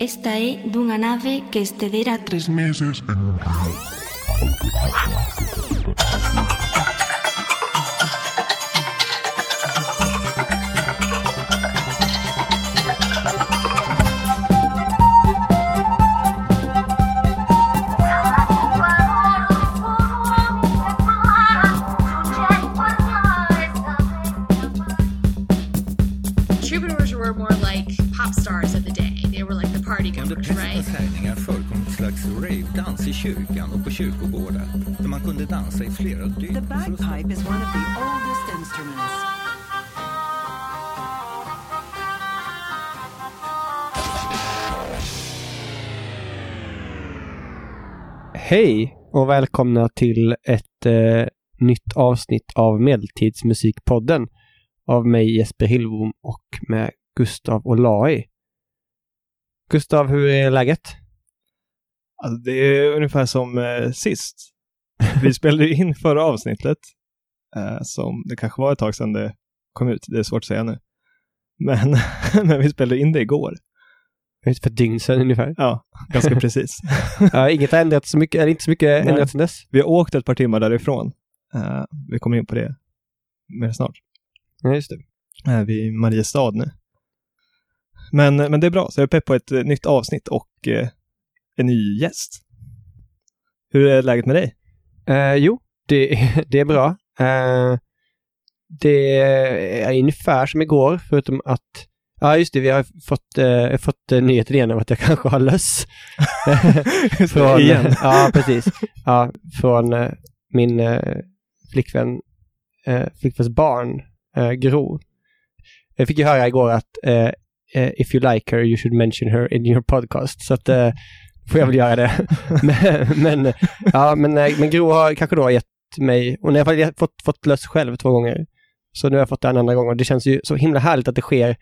Esta é dunha nave que estedera tres meses en un río. Hej och välkomna till ett eh, nytt avsnitt av Medeltidsmusikpodden av mig Jesper Hillbom och med Gustav Olai. Gustav, hur är läget? Alltså, det är ungefär som eh, sist. Vi spelade in förra avsnittet, eh, som det kanske var ett tag sedan det kom ut. Det är svårt att säga nu. Men, men vi spelade in det igår. För ett dygn sedan ungefär. Ja, ganska precis. Ja, inget har ändrats så mycket, eller inte så mycket Nej. ändrat sedan dess. Vi har åkt ett par timmar därifrån. Eh, vi kommer in på det mer snart. Ja, just det. Eh, vi är i Mariestad nu. Men, men det är bra, så jag är pepp på ett eh, nytt avsnitt och eh, en ny gäst. Hur är läget med dig? Eh, jo, det, det är bra. Eh, det är ungefär som igår, förutom att Ja, just det. Vi har fått, eh, fått eh, nyheten igen om att jag kanske har löss. från, Igen. Ja, precis. Ja, från eh, min eh, flickvän, eh, flickväns barn, eh, Gro. Jag fick ju höra igår att if you like her you should mention her in your podcast. Så att får jag väl göra det. men, men, ja, men, men Gro har kanske då gett mig, hon har i alla fall fått, fått löss själv två gånger. Så nu har jag fått det en andra gång och det känns ju så himla härligt att det sker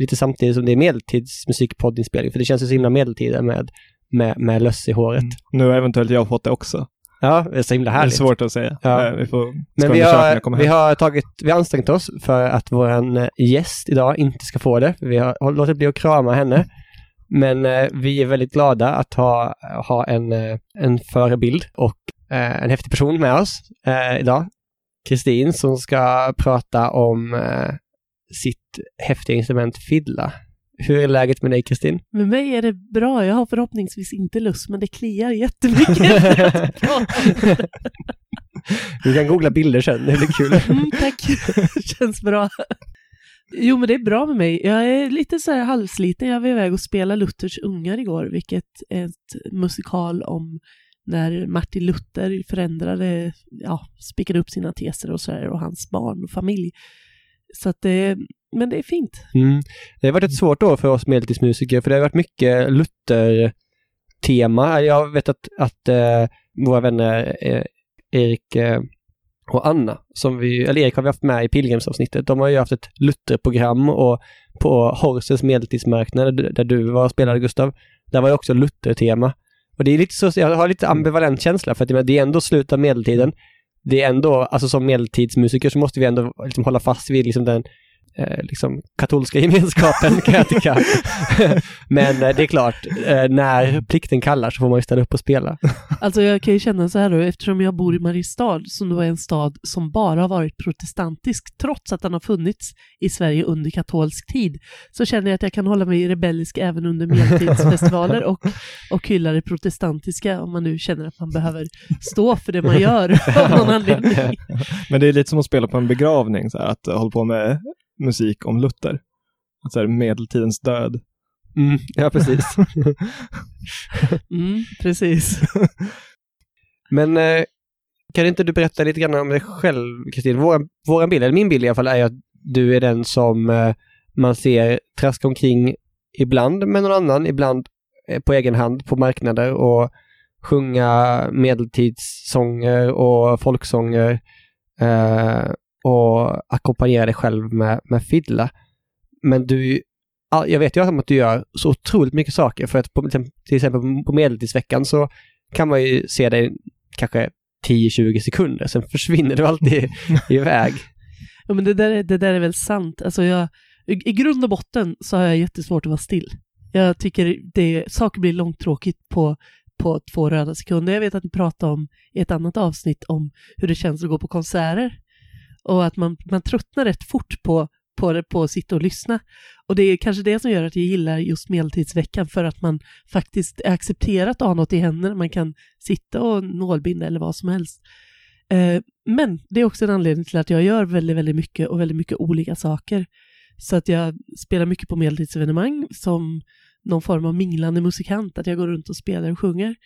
lite samtidigt som det är medeltidsmusikpoddinspelning. För det känns ju så himla medeltida med, med, med löss i håret. Mm. Nu har eventuellt jag fått det också. Ja, det är så himla Det är härligt. svårt att säga. Ja. Eh, Vi får Men vi har, vi har tagit, vi har ansträngt oss för att vår gäst idag inte ska få det. Vi har, har låtit bli att krama henne. Men eh, vi är väldigt glada att ha, ha en, eh, en förebild och eh, en häftig person med oss eh, idag. Kristin som ska prata om eh, sitt häftiga instrument fiddla. Hur är läget med dig Kristin? Med mig är det bra. Jag har förhoppningsvis inte lust, men det kliar jättemycket. Du kan googla bilder sen, det blir kul. mm, tack, känns bra. Jo, men det är bra med mig. Jag är lite så här halvsliten. Jag var iväg och spela Luthers ungar igår, vilket är ett musikal om när Martin Luther förändrade, ja, spikade upp sina teser och så där, och hans barn och familj. Så att det, men det är fint. Mm. Det har varit ett svårt år för oss medeltidsmusiker för det har varit mycket Luther-tema. Jag vet att, att eh, våra vänner eh, Erik eh, och Anna, som vi, eller Erik har vi haft med i pilgrimsavsnittet, de har ju haft ett Luther-program och på Horsens medeltidsmarknad där, där du var och spelade Gustav, där var det också Luther-tema. Och det är lite så, jag har lite ambivalent känsla för att det är ändå slutet av medeltiden. Det är ändå, alltså som medeltidsmusiker så måste vi ändå liksom hålla fast vid liksom den eh, liksom katolska gemenskapen kan jag tycka. Men eh, det är klart, eh, när plikten kallar så får man ju ställa upp och spela. Alltså jag kan ju känna så här då, eftersom jag bor i Mariestad, som då är en stad som bara har varit protestantisk, trots att den har funnits i Sverige under katolsk tid, så känner jag att jag kan hålla mig rebellisk även under medeltidsfestivaler och, och hylla det protestantiska, om man nu känner att man behöver stå för det man gör av någon anledning. Men det är lite som att spela på en begravning, så här, att hålla på med musik om Luther. Att så här, medeltidens död. Mm, ja, precis. Mm, precis. Men eh, kan inte du berätta lite grann om dig själv, Kristin? Vår, vår bild, eller min bild i alla fall, är att du är den som eh, man ser traska omkring ibland med någon annan, ibland eh, på egen hand på marknader och sjunga medeltidssånger och folksånger eh, och ackompanjera dig själv med, med fiddla. Men du, ja, jag vet ju att du gör så otroligt mycket saker för att på, till exempel på medeltidsveckan så kan man ju se dig kanske 10-20 sekunder, sen försvinner du alltid iväg. Ja, men det där, är- det där är väl sant. Alltså jag, i, I grund och botten så har jag jättesvårt att vara still. Jag tycker det, saker blir långtråkigt på, på två röda sekunder. Jag vet att ni pratade om i ett annat avsnitt om hur det känns att gå på konserter och att man, man tröttnar rätt fort på, på, det, på att sitta och lyssna. Och det är kanske det som gör att jag gillar just medeltidsveckan, för att man faktiskt är accepterat att ha något i händerna. Man kan sitta och nålbinda eller vad som helst. Eh, men det är också en anledning till att jag gör väldigt, väldigt mycket och väldigt mycket olika saker. Så att jag spelar mycket på medeltidsevenemang som någon form av minglande musikant, att jag går runt och spelar och sjunger.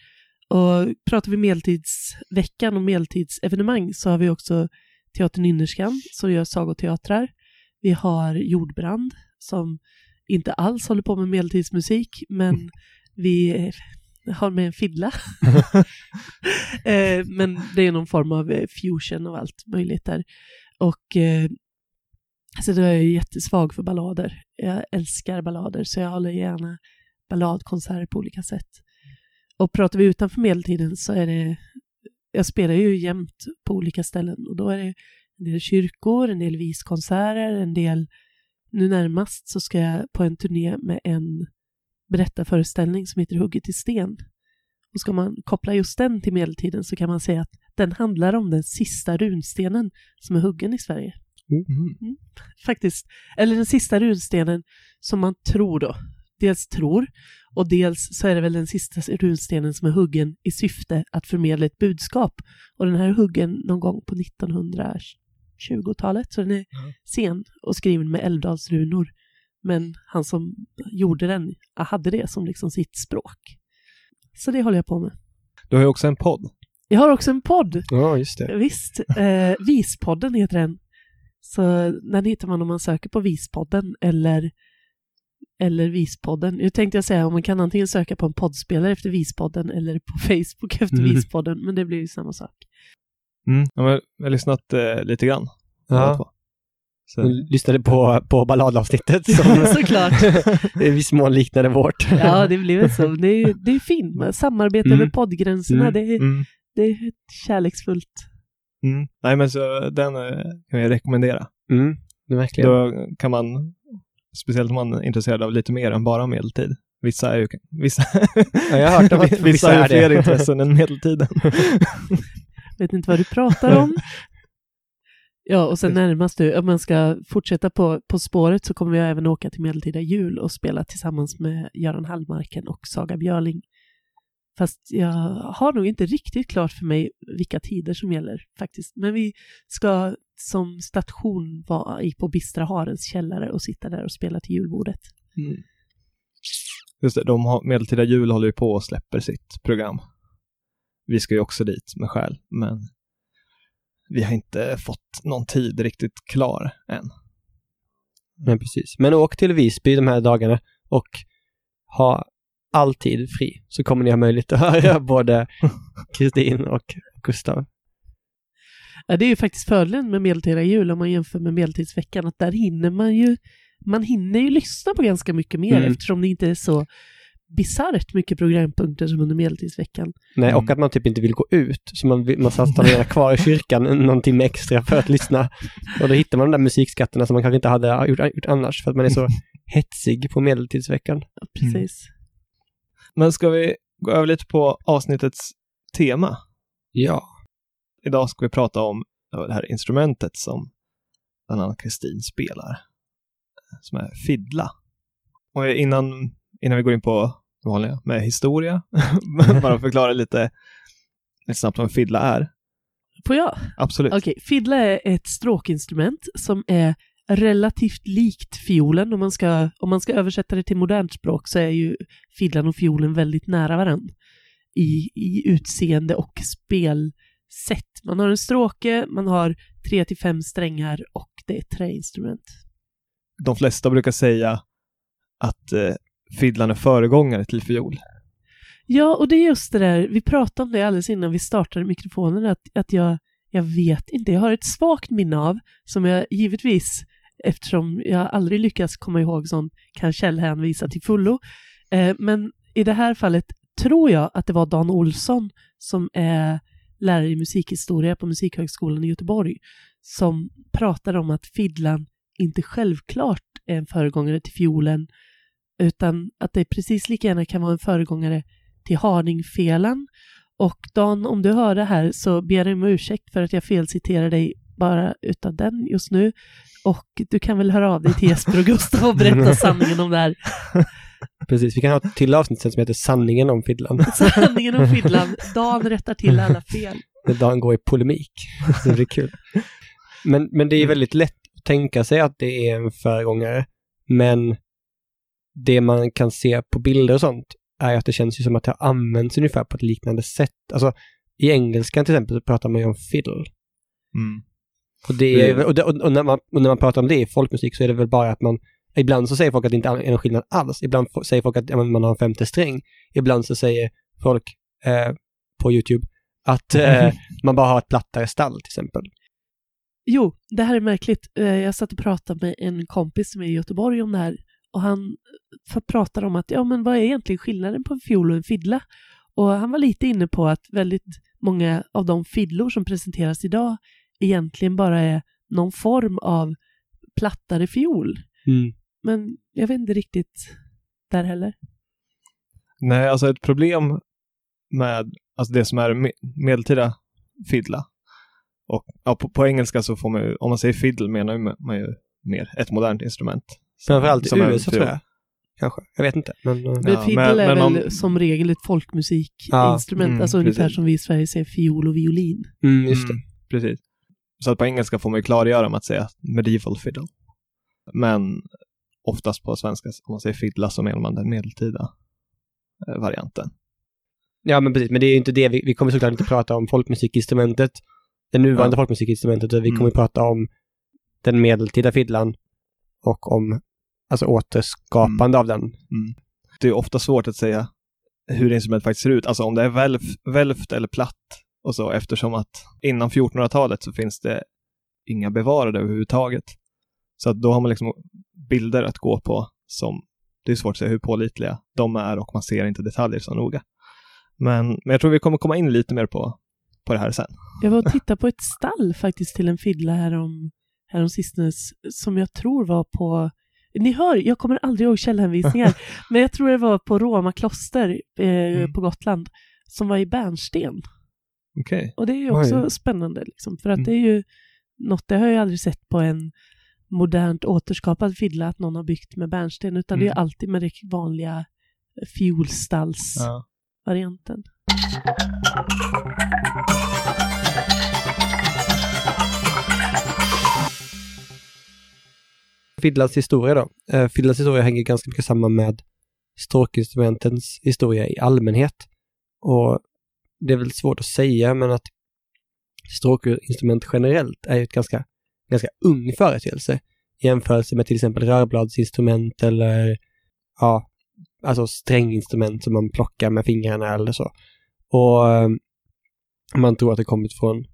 Och pratar vi medeltidsveckan och medeltidsevenemang så har vi också Teatern Nynnerskan som gör sagoteatrar. Vi har Jordbrand som inte alls håller på med medeltidsmusik, men vi har med en fiddla. eh, men det är någon form av eh, fusion av allt möjligt där. Och eh, så då är jag jättesvag för ballader. Jag älskar ballader, så jag håller gärna balladkonserter på olika sätt. Och pratar vi utanför medeltiden så är det, jag spelar ju jämt på olika ställen och då är det en del kyrkor, en del viskonserter, en del, nu närmast så ska jag på en turné med en berättarföreställning som heter Hugget i sten. Och ska man koppla just den till medeltiden så kan man säga att den handlar om den sista runstenen som är huggen i Sverige. Mm. Faktiskt. Eller den sista runstenen som man tror då. Dels tror och dels så är det väl den sista runstenen som är huggen i syfte att förmedla ett budskap. Och den här är huggen någon gång på 1920-talet, så den är sen och skriven med älvdalsrunor. Men han som gjorde den hade det som liksom sitt språk. Så det håller jag på med. Du har ju också en podd. Jag har också en podd. Ja, just det. Visst, eh, Vispodden heter den. Så den hittar man om man söker på Vispodden eller, eller Vispodden. Nu tänkte jag säga om man kan antingen söka på en poddspelare efter Vispodden eller på Facebook efter Mm. Vispodden, men det blir ju samma sak. Mm. Ja, men jag har lyssnat eh, lite grann. Ja. på. Så, Du lyssnade på, på balladavsnittet som Såklart. i viss mån liknade vårt. Ja, det blir väl så. Det är, det är fint med samarbete Mm. över poddgränserna. Mm. Det, är, mm. det är kärleksfullt. Mm. Nej, men så den eh, kan jag rekommendera. Mm, det är verkligen. Då kan man, speciellt om man är intresserad av lite mer än bara medeltid. Vissa är ju, vissa, Ja, jag har hört att vissa är fler det. intressen än medeltiden. Vet inte vad du pratar om. Ja, och sen närmast du, om man ska fortsätta på, på spåret så kommer vi även åka till medeltida jul och spela tillsammans med Göran Hallmarken och Saga Björling. Fast jag har nog inte riktigt klart för mig vilka tider som gäller faktiskt. Men vi ska som station vara i på Bistra Harens källare och sitta där och spela till julbordet. Mm. Just det, de har, medeltida jul håller ju på och släpper sitt program. Vi ska ju också dit med själ, men vi har inte fått någon tid riktigt klar än. Men precis. Men åk till Visby de här dagarna och ha alltid fri. Så kommer ni ha möjlighet att höra både Kristin och Gustav. Ja, det är ju faktiskt fördelen med medeltida jul om man jämför med medeltidsveckan, att där hinner man ju, man hinner ju lyssna på ganska mycket mer Mm. eftersom det inte är så bisarrt mycket programpunkter som under medeltidsveckan. Nej, Mm. och att man typ inte vill gå ut. Så man, man stannar kvar i kyrkan någon timme extra för att lyssna. Och då hittar man de där musikskatterna som man kanske inte hade gjort, gjort annars för att man är så hetsig på medeltidsveckan. Ja, precis. Men ska vi gå över lite på avsnittets tema? Ja. Idag ska vi prata om det här instrumentet som bland annat Kristin spelar, som är fiddla. Och innan, innan vi går in på det vanliga med historia, bara förklara lite, lite snabbt vad en fiddla är. Får jag? Absolut. Okej, fiddla är ett stråkinstrument som är relativt likt fiolen. Om man, ska, om man ska översätta det till modernt språk så är ju fiddlan och fiolen väldigt nära varandra i, i utseende och spelsätt. Man har en stråke, man har tre till fem strängar och det är träinstrument. De flesta brukar säga att eh, fiddlan är föregångare till fiol. Ja, och det är just det där, vi pratade om det alldeles innan vi startade mikrofonen, att, att jag, jag vet inte, jag har ett svagt minne av, som jag givetvis, eftersom jag aldrig lyckas komma ihåg sånt, kan källhänvisa till fullo. Eh, men i det här fallet tror jag att det var Dan Olsson, som är lärare i musikhistoria på Musikhögskolan i Göteborg, som pratade om att fiddlan inte självklart är en föregångare till fiolen, utan att det precis lika gärna kan vara en föregångare till hardingfelan. Och Dan, om du hör det här så ber jag om ursäkt för att jag felciterar dig bara utav den just nu. Och du kan väl höra av dig till Jesper och Gustav och berätta sanningen om det här. Precis, vi kan ha ett till avsnitt sen som heter Sanningen om fiddlan. Sanningen om fiddlan. Dan rättar till alla fel. När Dan går i polemik. Det blir kul. Men, men det är väldigt lätt att tänka sig att det är en föregångare. Men det man kan se på bilder och sånt är att det känns ju som att det har använts ungefär på ett liknande sätt. Alltså i engelskan till exempel så pratar man ju om fiddle. Mm. Och, det är, och, det, och, när man, och när man pratar om det i folkmusik så är det väl bara att man Ibland så säger folk att det inte är någon skillnad alls. Ibland säger folk att man har en femte sträng. Ibland så säger folk eh, på YouTube att eh, man bara har ett plattare stall till exempel. Jo, det här är märkligt. Eh, Jag satt och pratade med en kompis som är i Göteborg om det här och han f- pratade om att ja, men vad är egentligen skillnaden på en fiol och en fiddla? Och han var lite inne på att väldigt många av de fiddlor som presenteras idag egentligen bara är någon form av plattare fiol. Mm. Men jag vet inte riktigt där heller. Nej, alltså ett problem med alltså det som är me- medeltida fiddla. Och ja, på, på engelska så får man ju, om man säger fiddle menar ju man ju mer ett modernt instrument. Framförallt i Som en USA tror jag. Kanske, jag vet inte. Men, eh, Men Ja, fiddle men- är men väl om- som regel ett folkmusikinstrument, mm, alltså ungefär precis. som vi i Sverige säger fiol och violin. mm, just det. Mm, precis. Så att på engelska får man ju klargöra med att säga medieval fiddle. Men oftast på svenska, om man säger fiddla så menar man den medeltida eh, varianten. Ja, men precis. Men det är ju inte det. Vi, vi kommer såklart inte prata om folkmusikinstrumentet, det nuvarande Ja. folkmusikinstrumentet, utan vi Mm. kommer prata om den medeltida fiddlan och om alltså återskapande av den. Det är ofta svårt att säga hur instrumentet faktiskt ser ut, alltså om det är välv, välvt eller platt och så, eftersom att innan 1400-talet så finns det inga bevarade överhuvudtaget. Så då har man liksom bilder att gå på som, det är svårt att säga hur pålitliga de är och man ser inte detaljer så noga. Men, men jag tror vi kommer komma in lite mer på, på det här sen. Jag var och tittade på ett stall faktiskt till en fiddla härom, härom sistens, som jag tror var på ni hör, jag kommer aldrig ihåg källhänvisningar, men jag tror det var på Roma kloster eh, Mm. på Gotland, som var i bärnsten. Okej. Och det är ju också Oj. spännande, liksom, för att Mm. det är ju något, det har jag aldrig sett på en modernt återskapad fiddla, att någon har byggt med bärnsten, utan det är Mm. alltid med det vanliga fiolstallsvarianten. Ja. Fiddlans historia då. Eh, Fiddlans historia hänger ganska mycket samman med stråkinstrumentens historia i allmänhet. Och det är väl svårt att säga, men att stråkinstrument generellt är ju ett ganska, ganska ung företeelse i jämförelse med till exempel rörbladsinstrument eller ja, alltså stränginstrument som man plockar med fingrarna eller så. Och ehm, man tror att det kommit från,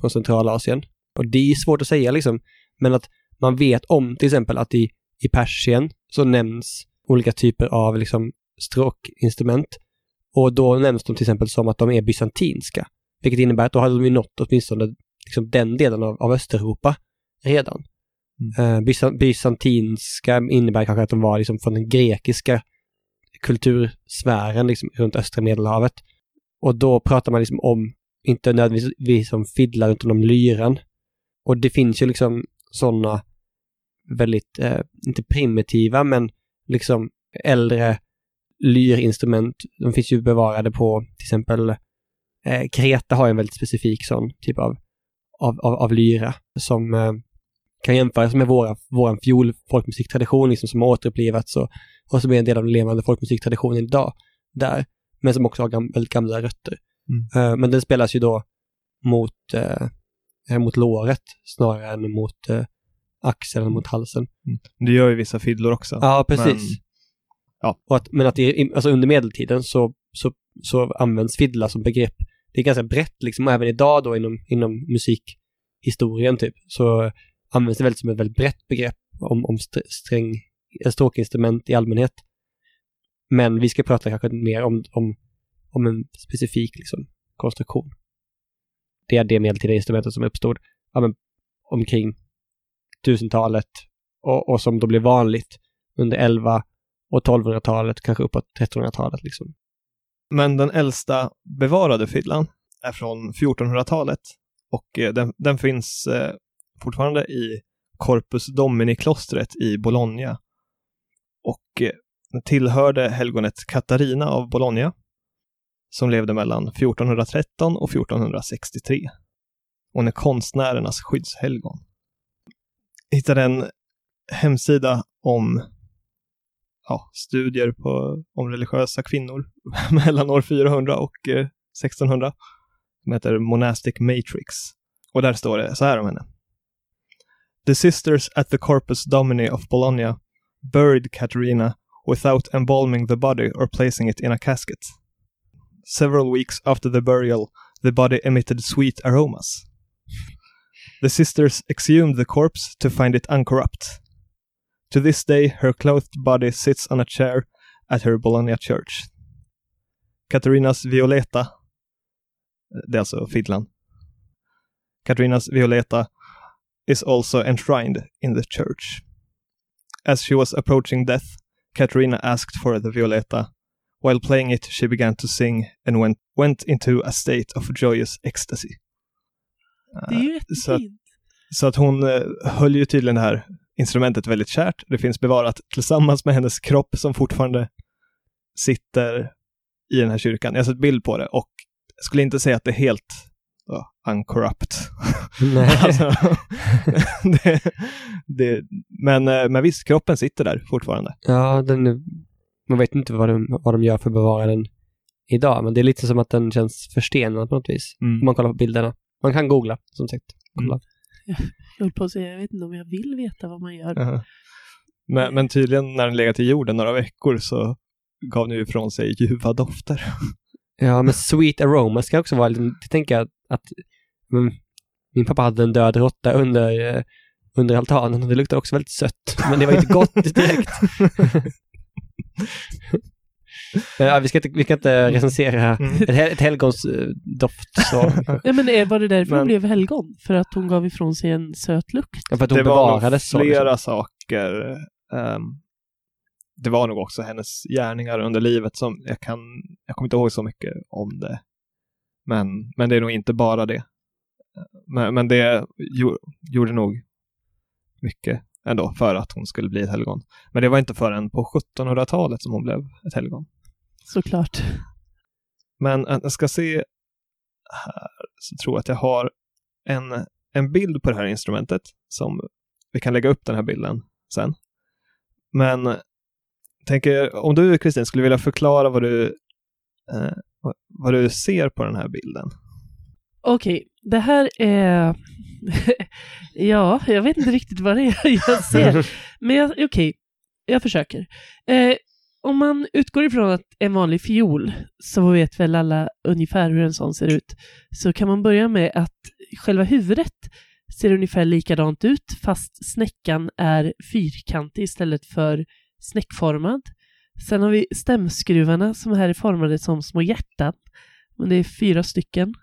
från Centralasien. Och det är svårt att säga liksom, men att man vet om till exempel att i, i Persien så nämns olika typer av liksom stråkinstrument. Och då nämns de till exempel som att de är bysantinska. Vilket innebär att då hade de ju nått åtminstone liksom den delen av, av Östeuropa redan. Eh, bysa, bysantinska innebär kanske att de var liksom från den grekiska kultursfären liksom runt östra medelhavet. Och då pratar man liksom om, inte nödvändigtvis som fiddlar utan om lyran. Och det finns ju liksom sådana väldigt, eh, inte primitiva, men liksom äldre lyrinstrument. De finns ju bevarade på till exempel eh, Kreta har ju en väldigt specifik sån typ av, av, av, av lyra som eh, kan jämföras med våra, våran fiol folkmusiktradition liksom, som har återupplivats och, och som är en del av den levande folkmusiktraditionen idag där, men som också har gam, väldigt gamla rötter. Eh, men den spelas ju då mot, eh, mot låret snarare än mot eh, axeln, mot halsen. Det gör ju vissa fiddlor också. Ja, precis. Men, ja. Och att, men att det alltså under medeltiden så, så, så används fiddla som begrepp. Det är ganska brett liksom, och även idag då inom, inom musikhistorien typ, så används det väldigt som ett väldigt brett begrepp om, om sträng, stråkinstrument i allmänhet. Men vi ska prata kanske mer om, om, om en specifik liksom, konstruktion. Det är det medeltida instrumentet som uppstod ja, men, omkring tusentalet och, och som då blev vanligt under 11 och 1200-talet, kanske uppåt 1300-talet liksom. Men den äldsta bevarade fyllan är från 1400-talet och eh, den, den finns eh, fortfarande i Corpus Domini-klostret i Bologna. Och eh, tillhörde helgonet Katarina av Bologna som levde mellan 1413 och 1463. Hon är konstnärernas skyddshelgon. Jag hittade en hemsida om ja, studier på, om religiösa kvinnor mellan år 400 och eh, 1600 som heter Monastic Matrix. Och där står det så här om henne. The sisters at the Corpus Domini of Bologna buried Caterina without embalming the body or placing it in a casket. Several weeks after the burial, the body emitted sweet aromas. The sisters exhumed the corpse to find it uncorrupt. To this day, her clothed body sits on a chair at her Bologna church. Katarinas Violeta, eh, det är alltså fiddlan, Katarinas Violeta is also enshrined in the church. As she was approaching death, Katarina asked for the Violeta. While playing it, she began to sing and went, went into a state of joyous ecstasy. Det är ju så att- jättefint. Så att hon eh, höll ju tydligen det här instrumentet väldigt kärt. Det finns bevarat tillsammans med hennes kropp som fortfarande sitter i den här kyrkan. Jag har sett bild på det och skulle inte säga att det är helt uncorrupt. Nej. alltså, det, det, men, eh, men visst, kroppen sitter där fortfarande. Ja, den, man vet inte vad de, vad de gör för att bevara den idag, men det är lite som att den känns förstenad på något vis. Mm. Om man kollar på bilderna. Man kan googla, som sagt. Kolla. Jag höll på att säga, jag vet inte om jag vill veta vad man gör. Jaha. Men, men tydligen när den legat i jorden några veckor så gav den ju ifrån sig ljuva dofter. Ja, men sweet aroma ska också vara jag tänker att, att men, min pappa hade en död råtta under, eh, under altanen och det luktade också väldigt sött. Men det var inte gott direkt. ja, vi, ska inte, vi ska inte recensera Mm. ett, hel- ett helgons eh, doft så. Nej, men är- var det därför hon Men- blev helgon? För att hon gav ifrån sig en söt lukt? Ja, för att hon det var nog bevarades så. liksom. flera saker. ehm, det var nog också hennes gärningar under livet som jag kan, jag kommer inte ihåg så mycket om det. Men, men det är nog inte bara det. Men, men det gjo, gjorde nog mycket ändå för att hon skulle bli ett helgon. Men det var inte förrän på 1700-talet som hon blev ett helgon. Såklart. Men att jag ska se här så tror jag att jag har en, en bild på det här instrumentet som vi kan lägga upp den här bilden sen. Men tänker, om du Kristin skulle vilja förklara vad du, eh, vad du ser på den här bilden. Okej, det här är... ja, jag vet inte riktigt vad det är jag ser. Men okej, okej, jag försöker. Eh, om man utgår ifrån att en vanlig fiol, så vet väl alla ungefär hur en sån ser ut, så kan man börja med att själva huvudet ser ungefär likadant ut, fast snäckan är fyrkantig istället för snäckformad. Sen har vi stämskruvarna som här är formade som små hjärtan, men det är fyra stycken.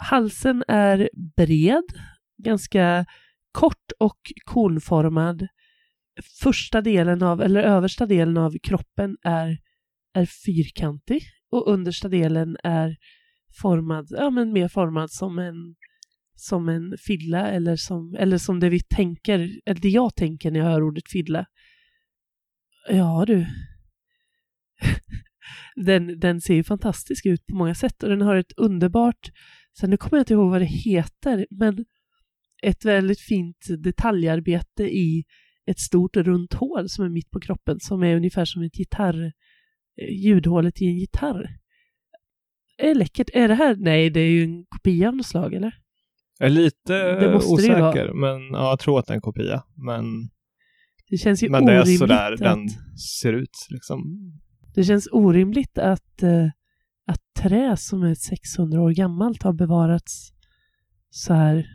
Halsen är bred, ganska kort och konformad. Första delen av, eller översta delen av kroppen är, är fyrkantig och understa delen är formad, ja men mer formad som en som en filla eller som, eller som det vi tänker, eller det jag tänker när jag hör ordet filla. Ja du. den, den ser ju fantastisk ut på många sätt och den har ett underbart, sen nu kommer jag inte ihåg vad det heter, men ett väldigt fint detaljarbete i ett stort runt hål som är mitt på kroppen som är ungefär som ett gitarr, eh, ljudhålet i en gitarr. Är läckert. Är det här? Nej, det är ju en kopia av något slag, eller? Jag är lite Det det osäker, men ja, jag tror att det är en kopia. Men, Det känns ju men det är sådär att, den ser ut liksom. Det känns orimligt att, eh, att trä som är 600 år gammalt har bevarats så här.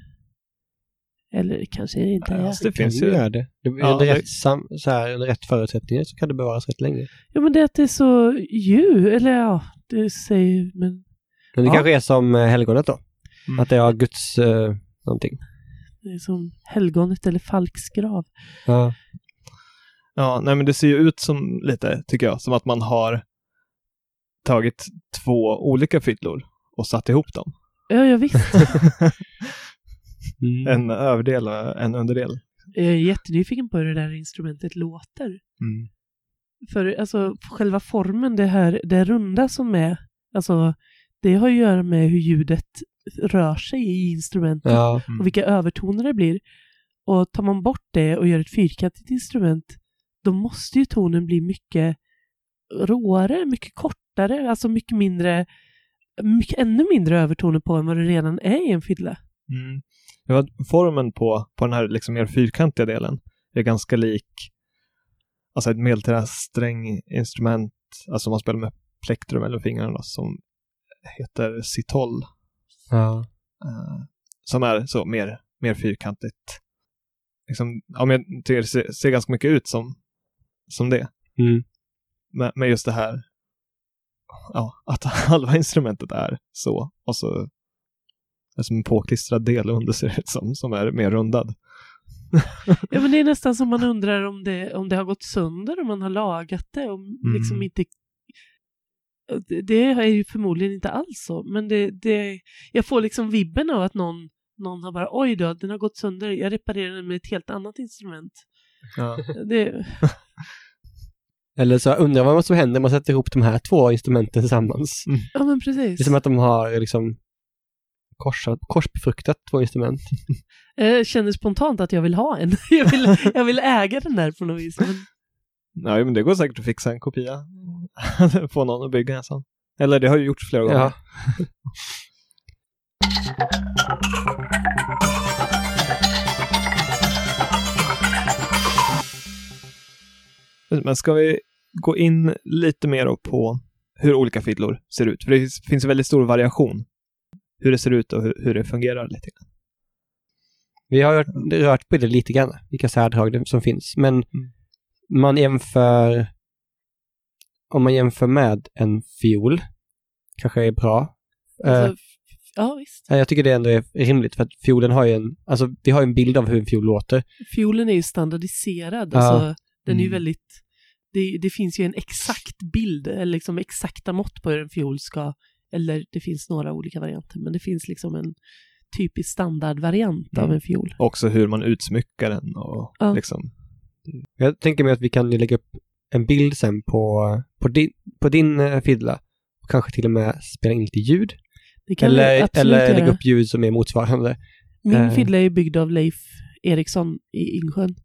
Eller kanske det inte Ja, är. alltså, det Kan finns ju göra det. det Ja, under, det- rätt sam, så här, under rätt förutsättningar så kan det bevaras rätt länge. Ja, men det är att det är så djur, eller ja, det säger men Men det Ja. kanske är som eh, helgonet då. Mm. Att det har Guds eh, någonting. det är som helgonet eller Falks grav. Ja. Ja, nej men det ser ju ut som lite, tycker jag, som att man har tagit två olika fiddlor och satt ihop dem. Ja, ja visst. Mm. En överdel och en underdel. Jag är jättenyfiken på hur det där instrumentet låter. Mm. För alltså själva formen, det här det runda som är, alltså det har ju att göra med hur ljudet rör sig i instrumentet Ja. och vilka övertoner det blir. Och tar man bort det och gör ett fyrkantigt instrument, då måste ju tonen bli mycket råare, mycket kortare, alltså mycket mindre, mycket, ännu mindre övertoner på än vad det redan är i en fiddla. Mm. Det var formen på, på den här liksom mer fyrkantiga delen är ganska lik alltså ett medeltida stränginstrument, alltså man spelar med plektrum eller fingrarna som heter sitoll. Ja. eh, som är så mer, mer fyrkantigt. Liksom, ja, men jag tycker det ser, ser ganska mycket ut som, som det. Mm. med, med just det här ja, att halva instrumentet är så och så är som en påklistrad del under ser det ut som, som är mer rundad. Ja, men det är nästan som man undrar om det, om det har gått sönder, om man har lagat det, om Mm. liksom inte... Det, det är ju förmodligen inte alls så, men det, det, jag får liksom vibben av att någon, någon har bara oj då, den har gått sönder, jag reparerar den med ett helt annat instrument. Ja. Det, Eller så undrar jag vad som händer om man sätter ihop de här två instrumenten tillsammans. ja men Det är precis. som att de har liksom korsat, korsbefruktat två instrument. Jag känner spontant att jag vill ha en. Jag vill, jag vill äga den där på något vis. Men, ja, men det går säkert att fixa en kopia. Få någon att bygga en sån. Eller det har ju gjorts flera gånger. Ja. Men ska vi gå in lite mer på hur olika fiddlor ser ut? För det finns- väldigt stor variation hur det ser ut och hur, hur det fungerar lite grann. Vi har rört, rört på det lite grann, vilka särdrag som finns. Men man jämför, om man jämför med en fiol, kanske är bra. Alltså, f- ja visst. jag tycker det ändå är rimligt för att fiolen har ju en, alltså vi har ju en bild av hur en fiol låter. Fiolen är ju standardiserad. Ja. Alltså, den är ju Mm. väldigt... Det, det finns ju en exakt bild, eller liksom exakta mått på hur en fiol ska... Eller det finns några olika varianter, men det finns liksom en typisk standardvariant av Mm. en fiol. Också hur man utsmyckar den och Ja. liksom. Jag tänker mig att vi kan lägga upp en bild sen på, på din, på din eh, fiddla. Och kanske till och med spela in lite ljud. Det kan Eller, eller lägga upp ljud som är motsvarande. Min eh. fiddla är byggd av Leif Eriksson i Insjön.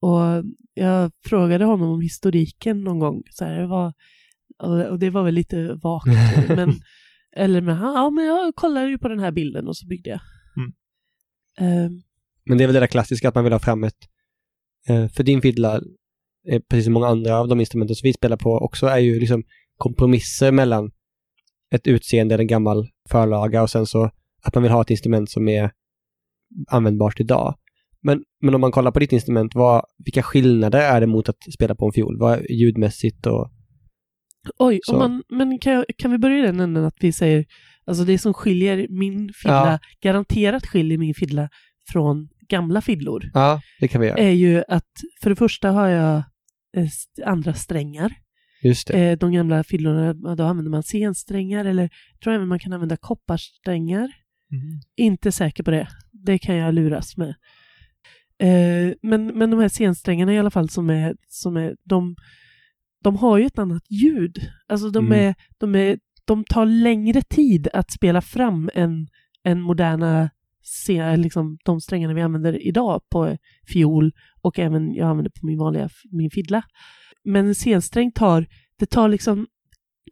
Och jag frågade honom om historiken någon gång. Så här, det var, och det var väl lite vagt. men, eller men, ja, men jag kollade ju på den här bilden och så byggde jag. Mm. Ehm, Men det är väl det där klassiska att man vill ha fram ett... Eh, för din fiddla, eh, precis som många andra av de instrumenten som vi spelar på också, är ju liksom kompromisser mellan ett utseende, en gammal förlaga och sen så att man vill ha ett instrument som är användbart idag. Men, men om man kollar på ditt instrument, vad, vilka skillnader är det mot att spela på en fiol? Vad är ljudmässigt och... oj, Så. om man, men kan, jag- kan vi börja i den änden att vi säger, alltså det som skiljer min fiddla, Ja. garanterat skiljer min fiddla från gamla fiddlor, Ja, det kan vi göra. är ju att för det första har jag eh, andra strängar. Just det. Eh, de gamla fiddlorna, då använder man sensträngar eller jag tror även man kan använda kopparsträngar. Inte säker på det. Det kan jag luras med. Eh, men, men de här sensträngarna i alla fall som är, som är de, de har ju ett annat ljud. Alltså de, Mm. är, de, är, de tar längre tid att spela fram än, än moderna se, liksom, de strängarna vi använder idag på fiol och även jag använder på min vanliga min fiddla. Men en sensträng tar, det tar liksom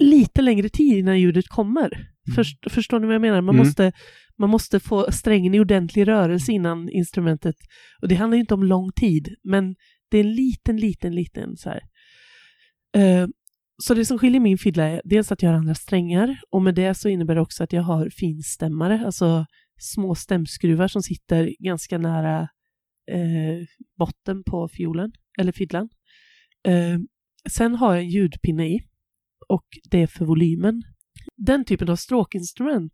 lite längre tid innan ljudet kommer. Först, förstår ni vad jag menar? Man, Mm. måste, man måste få strängen i ordentlig rörelse innan instrumentet, och det handlar ju inte om lång tid, men det är en liten, liten, liten så här. Eh, så det som skiljer min fiddla är dels att jag har andra strängar och med det så innebär det också att jag har finstämmare, alltså små stämskruvar som sitter ganska nära eh, botten på fiolen, eller fiddlan. Eh, sen har jag en ljudpinne i och det är för volymen. Den typen av stråkinstrument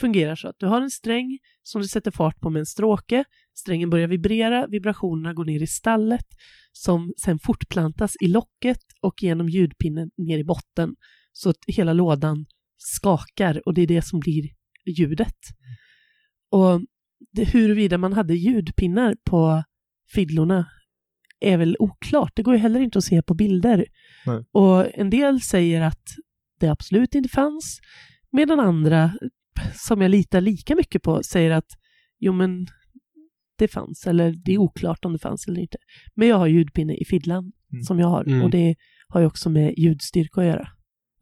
fungerar så att du har en sträng som du sätter fart på med en stråke. strängen börjar vibrera, vibrationerna går ner i stallet som sen fortplantas i locket och genom ljudpinnen ner i botten så att hela lådan skakar och det är det som blir ljudet. Och det, huruvida man hade ljudpinnar på fiddlorna är väl oklart. Det går ju heller inte att se på bilder. Nej. Och en del säger att det absolut inte fanns, medan andra, som jag litar lika mycket på, säger att jo men det fanns, eller det är oklart om det fanns eller inte. Men jag har ljudpinne i fiddlan Mm. som jag har Mm. och det har ju också med ljudstyrka att göra.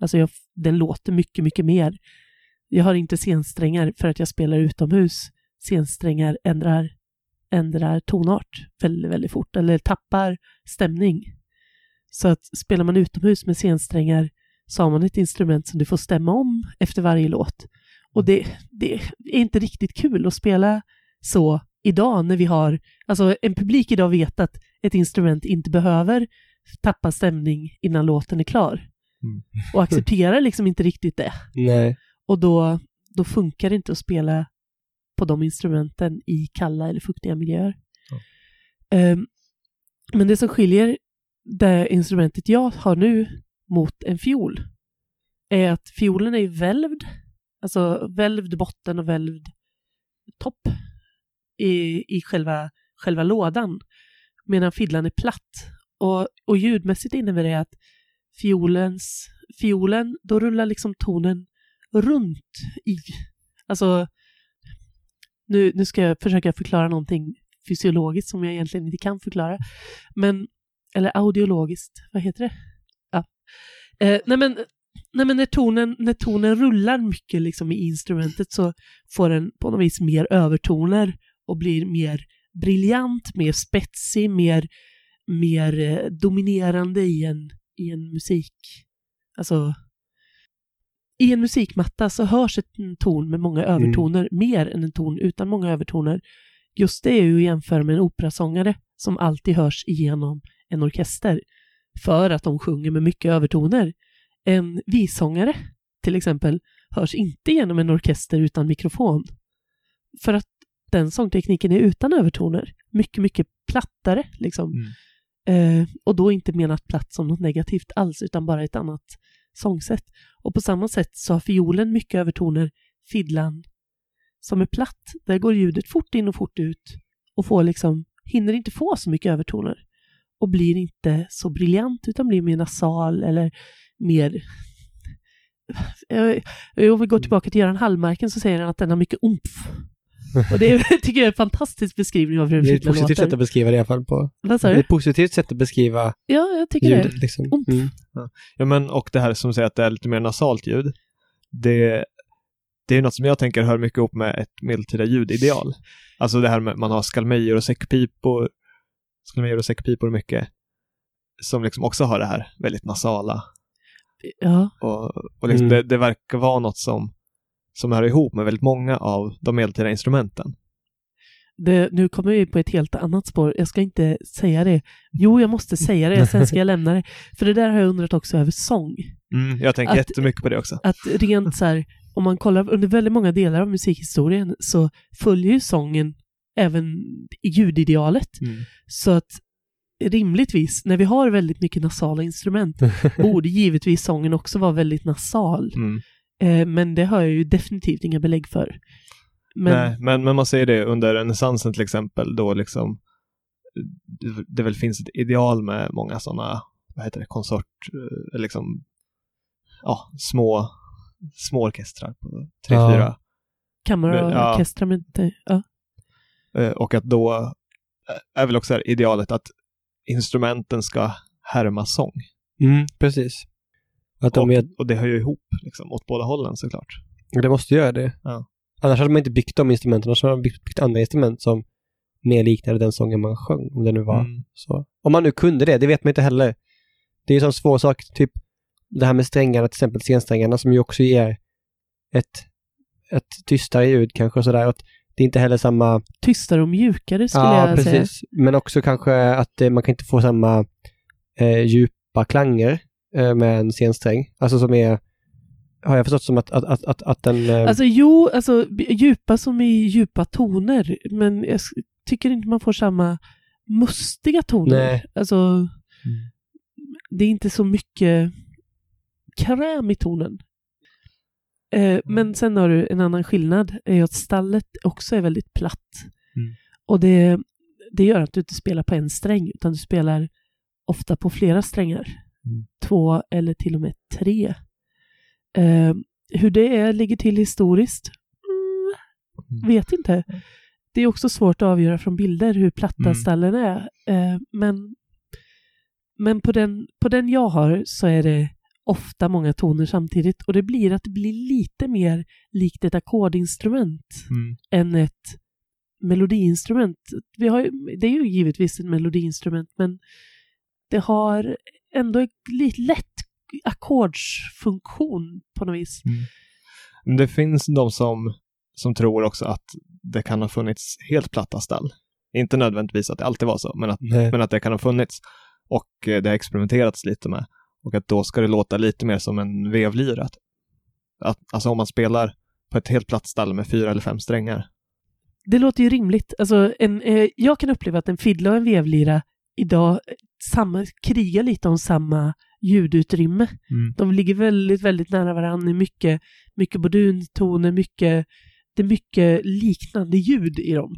Alltså jag, den låter mycket, mycket mer. Jag har inte scensträngar för att jag spelar utomhus. Scensträngar ändrar, ändrar tonart väldigt, väldigt fort eller tappar stämning. Så att spelar man utomhus med scensträngar så har man ett instrument som du får stämma om efter varje låt. Och det, det är inte riktigt kul att spela så idag när vi har, alltså en publik idag vet att ett instrument inte behöver tappa stämning innan låten är klar. Mm. Och accepterar liksom inte riktigt det. Nej. Och då, då funkar det inte att spela på de instrumenten i kalla eller fuktiga miljöer. Ehm, men det som skiljer det instrumentet jag har nu mot en fiol är att fiolen är ju välvd, alltså välvd botten och välvd topp i, i själva, själva lådan, medan fiddlan är platt. Och, och ljudmässigt innebär det att fiolens, fiolen, då rullar liksom tonen runt i. Alltså, nu, nu ska jag försöka förklara någonting fysiologiskt som jag egentligen inte kan förklara. Men, eller audiologiskt, vad heter det? Eh, nej men, nej men när, tonen, när tonen rullar mycket liksom i instrumentet så får den på något vis mer övertoner och blir mer briljant, mer spetsig, mer, mer eh, dominerande i en, i en musik. Alltså, i en musikmatta så hörs en ton med många övertoner mer än en ton utan många övertoner. Just det är ju att jämföra med en operasångare som alltid hörs igenom en orkester för att de sjunger med mycket övertoner. En vissångare till exempel hörs inte genom en orkester utan mikrofon. För att den sångtekniken är utan övertoner. Mycket, mycket plattare liksom. Eh, och då inte menat platt som något negativt alls, utan bara ett annat sångsätt. Och på samma sätt så har fiolen mycket övertoner, fiddlan som är platt, där går ljudet fort in och fort ut och får liksom, hinner inte få så mycket övertoner och blir inte så briljant utan blir mer nasal eller mer Eh, Om vi går tillbaka till Göran Hallmarken så säger han att den har mycket umf. Och det är, tycker jag är en fantastisk beskrivning av hur Det är ett positivt sätt låter. att beskriva det i alla fall på. Vad sa Det är du? ett positivt sätt att beskriva Ja, jag tycker ljudet det. liksom. Mm. Ja, men och det här som säger att det är lite mer nasalt ljud. Det, det är något som jag tänker hör mycket ihop med ett medeltida ljudideal. Alltså det här med man har skalmejer och säckpipor. Skalmejer och säckpipor mycket. Som liksom också har det här väldigt nasala. Ja, Och, och liksom Mm. det, det verkar vara något som, som hör ihop med väldigt många av de medeltida instrumenten. det, nu kommer vi på ett helt annat spår. Jag ska inte säga det. Jo, jag måste säga det, sen ska jag lämna det. För det där har jag undrat också över sång. Mm, jag tänker Att- jättemycket på det också. Att rent så här, om man kollar under väldigt många delar av musikhistorien så följer ju sången även ljudidealet. Mm. Så att rimligtvis, när vi har väldigt mycket nasala instrument, borde givetvis sången också vara väldigt nasal. Mm. Eh, men det har jag ju definitivt inga belägg för. Men, Nej, men, men man säger det under renässansen till exempel, då liksom det, det väl finns ett ideal med många sådana, vad heter det, konsort, eh, liksom, ja, små, små orkestrar på tre, Ja. fyra. kammare och Men, ja. orkestrar, men inte, ja. Eh, Och att då eh, är väl också idealet att instrumenten ska härma sång. Mm, precis. Att de Och, är, och det hör ju ihop liksom, åt båda hållen såklart. det måste göra det. Ja. Annars hade man inte byggt de instrumenten, annars hade man byggt, byggt andra instrument som mer liknade den sången man sjöng, om det nu var Mm. så. Om man nu kunde det, det vet man inte heller. Det är ju en sån svår sak, typ det här med strängarna, till exempel scensträngarna som ju också ger ett, ett tystare ljud kanske och sådär. Att det är inte heller samma Tystare och mjukare skulle ja, jag precis. säga. Men också kanske att eh, man kan inte få samma eh, djupa klanger eh, med en scensträng. Alltså som är, har jag förstått som att, att, att, att, att den... Eh, Alltså jo, alltså djupa som i djupa toner, men jag, tycker inte man får samma mustiga toner. Nej. Alltså, det är inte så mycket kräm i tonen. Eh, men sen har du en annan skillnad, är att stallet också är väldigt platt. Mm. Och det, det gör att du inte spelar på en sträng, utan du spelar ofta på flera strängar. Mm. Två eller till och med tre. Eh, hur det är, ligger till historiskt? Mm, Mm. vet inte. Det är också svårt att avgöra från bilder hur platta Mm. stallen är. Eh, men men på, den, på den jag har så är det ofta många toner samtidigt och det blir att det blir lite mer likt ett ackordinstrument Mm. än ett melodiinstrument. Vi har, ju- det är ju givetvis ett melodiinstrument men det har ändå en lite lätt ackordsfunktion på något vis. Men det finns de som, som tror också att det kan ha funnits helt platta stall. Inte nödvändigtvis att det alltid var så, men att, Nej. men att det kan ha funnits. Och eh, det har experimenterats lite med. Och att då ska det låta lite mer som en vevlyra. Att, alltså om man spelar på ett helt platt stall med fyra eller fem strängar. Det låter ju rimligt. Alltså en, eh, jag kan uppleva att en fiddla och en vevlira idag eh, samma, krigar lite om samma ljudutrymme. Mm. De ligger väldigt, väldigt nära varandra. Det är mycket, mycket borduntoner, mycket, det är mycket liknande ljud i dem.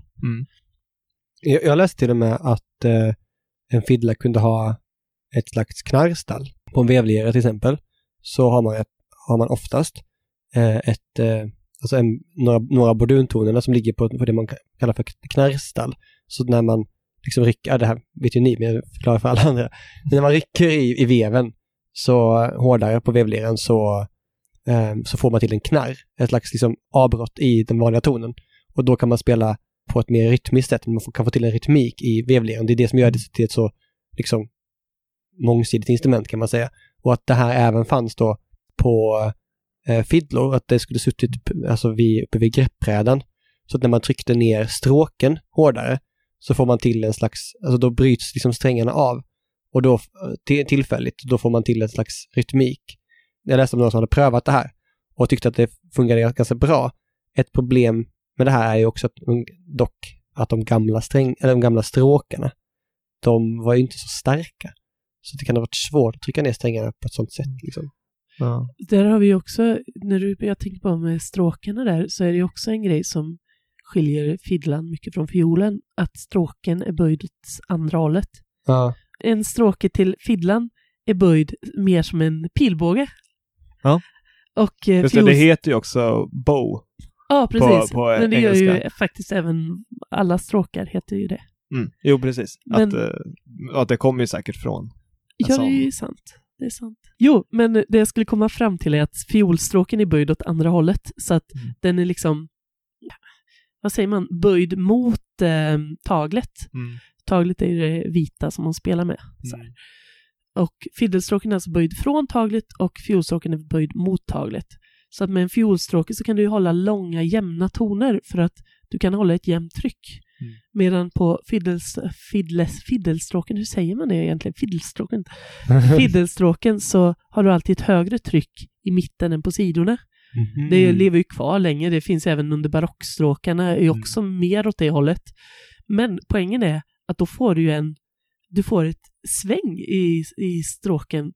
Jag, jag läste till och med att eh, en fiddla kunde ha ett slags knarrstall. På en vevlera till exempel så har man, ett, har man oftast eh, ett, eh, alltså en, några, några borduntonerna som ligger på, på det man kallar för knarrstall. Så när man liksom rycker, det här vet ju ni, men jag förklarar för alla andra. Men när man rycker i, i veven så eh, hårdare på vevleran så, eh, så får man till en knarr, ett slags liksom avbrott i den vanliga tonen. Och då kan man spela på ett mer rytmiskt sätt, man kan få till en rytmik i vevleran. Det är det som gör det till ett så liksom mångsidigt instrument kan man säga. Och att det här även fanns då på eh, fiddlor, att det skulle suttit alltså vid, uppe vid greppbrädan. Så att när man tryckte ner stråken hårdare så får man till en slags, alltså då bryts liksom strängarna av. Och då tillfälligt, då får man till en slags rytmik. Jag läste om någon som hade prövat det här och tyckte att det fungerade ganska bra. Ett problem med det här är ju också att, dock att de gamla, sträng, eller de gamla stråkarna, de var ju inte så starka. Så det kan ha varit svårt att trycka ner strängarna på ett sånt sätt. Liksom. Ja. Där har vi också, när du, jag tänker på med stråkarna där, så är det också en grej som skiljer fiddlan mycket från fiolen, att stråken är böjd åt andra hållet. Ja. En stråke till fiddlan är böjd mer som en pilbåge. Ja. Och eh, Just det, fiol- det heter ju också bow. Ja, precis. på Men det gör ju faktiskt även alla stråkar heter ju det. Mm. Jo, precis. Men- Att, eh, att det kommer ju säkert från. Ja, det är ju sant. Det är sant. Jo, men det jag skulle komma fram till är att fiolstråken är böjd åt andra hållet, så att Mm. den är liksom, vad säger man, böjd mot eh, taglet. Mm. Taglet är det vita som man spelar med. Här. Och fidelstråken är alltså böjd från taglet och fiolstråken är böjd mot taglet. Så att med en fiolstråke så kan du hålla långa jämna toner för att du kan hålla ett jämnt tryck. Mm. Medan på fiddles, fiddles, fiddelstråken, hur säger man det egentligen? Fiddelstråken? Fiddelstråken så har du alltid ett högre tryck i mitten än på sidorna. Mhm. Det lever ju kvar länge. Det finns även under barockstråkarna, är ju också mer åt det hållet. Men poängen är att då får du ju en, du får ett sväng i, i stråken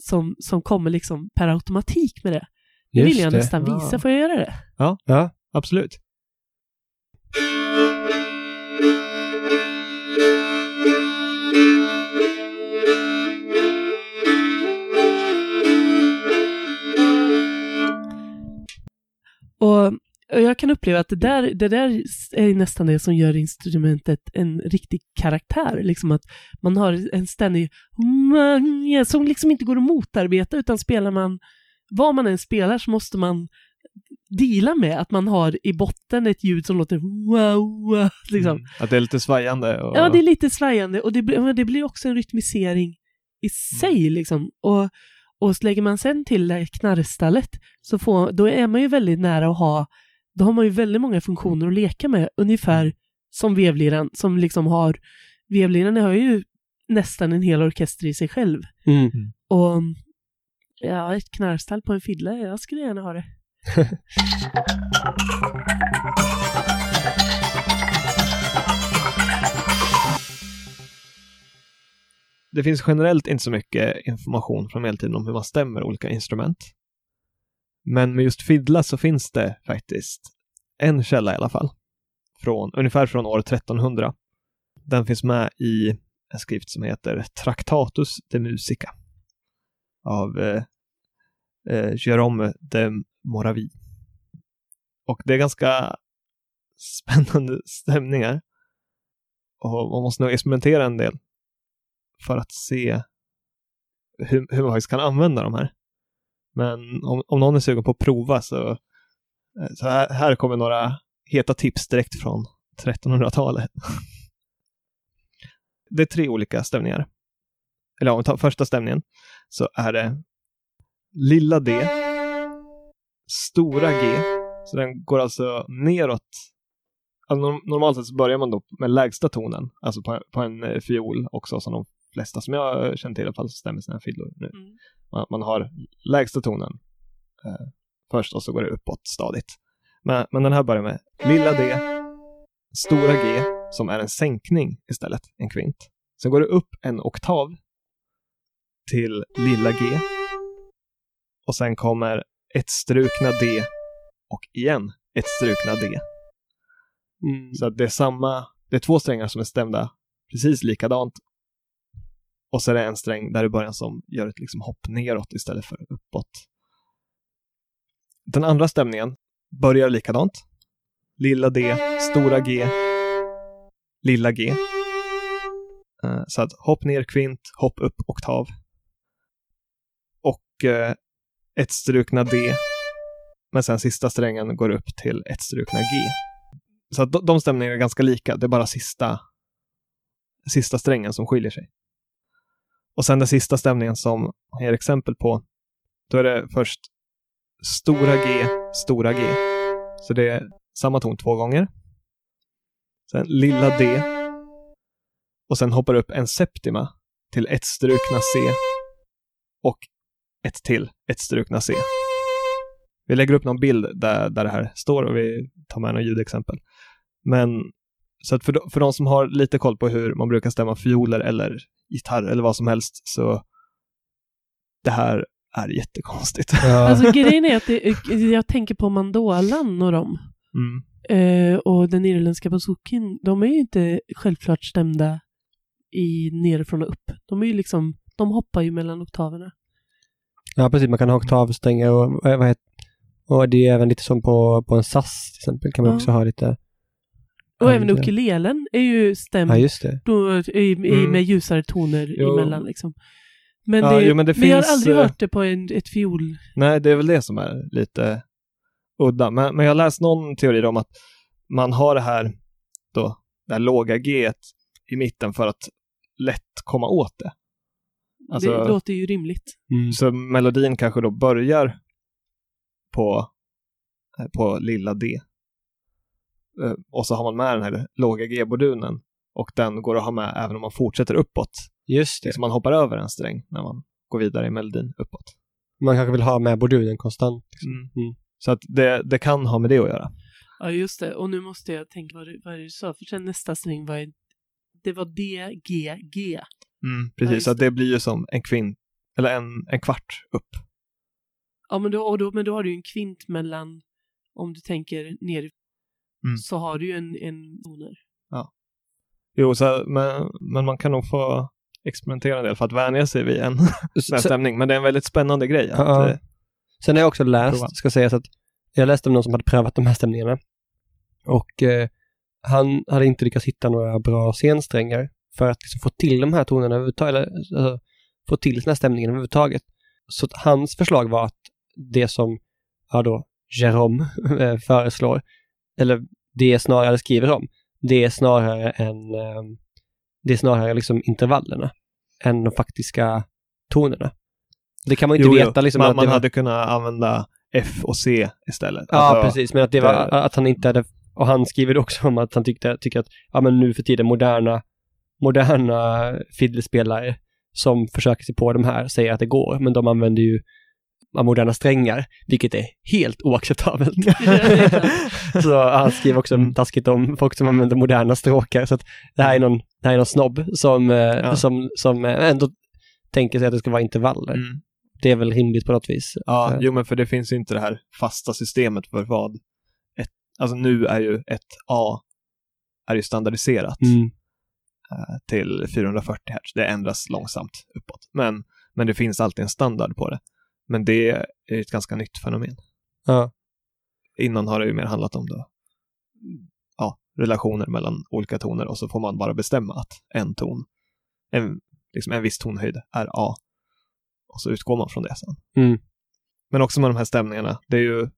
som, som kommer liksom per automatik med det. Det vill jag det. nästan visa. Ja. Får jag göra det? Ja. Absolut. Och, och jag kan uppleva att det där, det där är nästan det som gör instrumentet en riktig karaktär. Liksom att man har en ständig som liksom inte går att motarbeta utan spelar man vad man än spelar så måste man deala med att man har i botten ett ljud som låter wow, wow liksom. Mm. Att det är lite svajande. Och... Ja, det är lite svajande och det, blir- det blir också en rytmisering i sig liksom. Och, och så lägger man sen till knarrstallet så får, då är man ju väldigt nära att ha, då har man ju väldigt många funktioner att leka med, ungefär som vevliran som liksom har, vevliran har ju nästan en hel orkester i sig själv. Mm. Och ja, ett knarrstall på en fiddla, jag skulle gärna ha det. det finns generellt inte så mycket information från medeltiden om hur man stämmer olika instrument. Men med just fiddla så finns det faktiskt en källa i alla fall, från, ungefär från år 1300. Den finns med i en skrift som heter Tractatus de Musica av eh, eh, de Moravi. Och det är ganska spännande stämningar. Och man måste nog experimentera en del för att se hur, hur man faktiskt kan använda de här. Men om, om någon är sugen på att prova så, eh, så här, här kommer några heta tips direkt från 1300-talet. Det är tre olika stämningar. Eller om vi tar första stämningen så är det lilla D, stora G, så den går alltså neråt. Alltså norm- normalt sett så börjar man då med lägsta tonen, alltså på, på en eh, fiol också, som de flesta som jag känner till i alla fall stämmer sina fiddlor nu. Mm. Man, man har lägsta tonen eh, först och så går det uppåt stadigt. Men, men den här börjar med lilla D, stora G, som är en sänkning istället, en kvint. Sen går det upp en oktav till lilla G. Och sen kommer ett strukna D och igen ett strukna D. Mm. Så att det är samma, det är två strängar som är stämda precis likadant. Och så är det en sträng där i början som gör ett liksom hopp neråt istället för uppåt. Den andra stämningen börjar likadant. Lilla D, stora G, lilla G. Eh, Så att hopp ner kvint, hopp upp oktav. Och eh, ett strukna D. Men sen sista strängen går upp till ett strukna G. Så att de- de stämningarna är ganska lika, det är bara sista, sista strängen som skiljer sig. Och sen den sista stämningen som jag ger exempel på, då är det först stora G, stora G. Så det är samma ton två gånger. Sen lilla D. Och sen hoppar upp en septima till ett strukna C. Och ett till, ett strukna C. Vi lägger upp någon bild där, där det här står och vi tar med några ljudexempel. Men så att för, de, för de som har lite koll på hur man brukar stämma fioler eller gitarr eller vad som helst så det här är jättekonstigt. Ja. Alltså grejen är att det, jag tänker på Mandolan och dem. Mm. Eh, och den irländska bazookin, de är ju inte självklart stämda i nerifrån och upp. De är ju liksom, de hoppar ju mellan oktaverna. Ja, precis. Man kan ha oktavsträngar och, eh, vad heter, och det är även lite som på, på en SAS till exempel. kan man Ja. också ha lite... Och även ukulelen är ju stämd Ja, just det. då, i, i, Mm. med ljusare toner Jo. emellan liksom. Men, Ja, det, jo, men det jag har finns, aldrig eh, hört det på en, ett fiol. Nej, det är väl det som är lite udda. Men, men jag har läst någon teori om att man har det här, då, det här låga G i mitten för att lätt komma åt det. Alltså, det låter ju rimligt. Mm. Så melodin kanske då börjar på, eh, på lilla D. Eh, Och så har man med den här låga G-bordunen och den går att ha med även om man fortsätter uppåt. Just det. Så man hoppar över en sträng när man går vidare i melodin uppåt. Man kanske vill ha med bordunen konstant. Liksom. Mm. Så att det, det kan ha med det att göra. Ja, just det. Och nu måste jag tänka vad du, vad du sa, för sen nästa sträng var det var D, G, G. Mm, Ja, precis, så att det blir ju som en kvint, eller en, en kvart upp. Ja, men då, och då, men då har du ju en kvint mellan, om du tänker ner, Mm. så har du ju en, en toner. Jo, så, men, men man kan nog få experimentera en del för att vänja sig vid en sån stämning. Men det är en väldigt spännande grej. Att, Ja. eh, Sen har jag också läst, Prova. ska sägas att jag läste om någon som hade prövat de här stämningarna. Och eh, han hade inte lyckats hitta några bra scensträngar för att liksom få till de här tonerna överhuvudtaget, eller alltså, få till den här stämningen överhuvudtaget. Så hans förslag var att det som, ja då, Jérôme eh, föreslår, eller det snarare skriver om, det är snarare än, eh, det är snarare liksom intervallerna än de faktiska tonerna. Det kan man inte jo, veta liksom man man var... hade kunnat använda F och C istället. Ja, Alltså, precis. Men att det var att han inte hade... Och han skriver också om att han tyckte, tycker att ja, men nu för tiden moderna, moderna fiddlespelare som försöker sig på de här säger att det går, men de använder ju moderna strängar, vilket är helt oacceptabelt. så han skriver också Mm. taskigt om folk som använder moderna stråkar, så att det här är någon det här är någon snobb som, eh, Ja. som, som eh, ändå tänker sig att det ska vara intervaller. Mm. Det är väl rimligt på något vis. Ja, Eh, jo men för det finns ju inte det här fasta systemet för vad ett, alltså nu är ju ett A är ju standardiserat Mm. Eh, till 440 Hz. Det ändras långsamt uppåt. Men, men det finns alltid en standard på det. Men det är ett ganska nytt fenomen. Ja. Innan har det ju mer handlat om då, ja, relationer mellan olika toner och så får man bara bestämma att en ton, en, liksom en viss tonhöjd är A. Och så utgår man från det sen. Mm. Men också med de här stämningarna, det är ju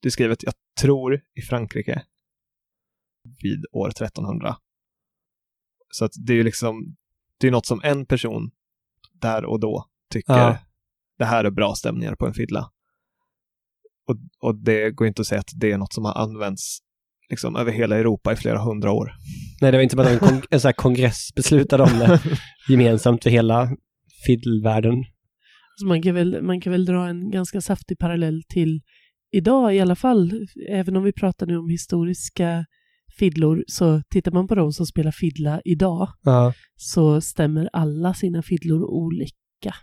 det är skrivet, jag tror, i Frankrike vid år 1300. Så att det är ju liksom, det är något som en person där och då tycker Ja. det här är bra stämningar på en fiddla. Och, och det går inte att säga att det är något som har använts liksom över hela Europa i flera hundra år. Nej, det var inte bara en, kon- en sån här kongress beslutade om det gemensamt för hela fiddlevärlden. Så man, kan väl, man kan väl dra en ganska saftig parallell till idag i alla fall. Även om vi pratar nu om historiska fiddlor, så tittar man på de som spelar fiddla idag Ja, så stämmer alla sina fiddlor olika.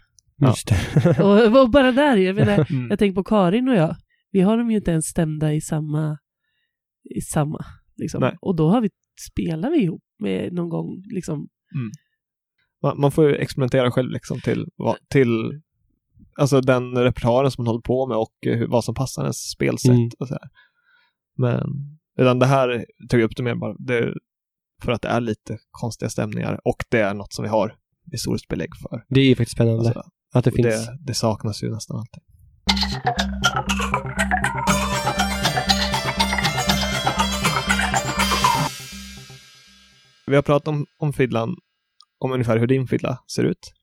just det. Och, och bara där, jag menar, Mm. jag tänker på Karin och jag, vi har dem ju inte ens stämda i samma, i samma, liksom. Och då har vi, spelar vi ihop med någon gång, liksom. Man, man får ju experimentera själv liksom till, till alltså den repertoaren som man håller på med och eh, hur, vad som passar ens spelsätt Mm. och så här. Men redan det här tog jag upp det mer bara det, för att det är lite konstiga stämningar och det är något som vi har historiskt belägg för. Det är ju faktiskt spännande Alltså, att det finns. det, det saknas ju nästan alltid. Vi har pratat om, om fiddlan, om ungefär hur din fiddla ser ut.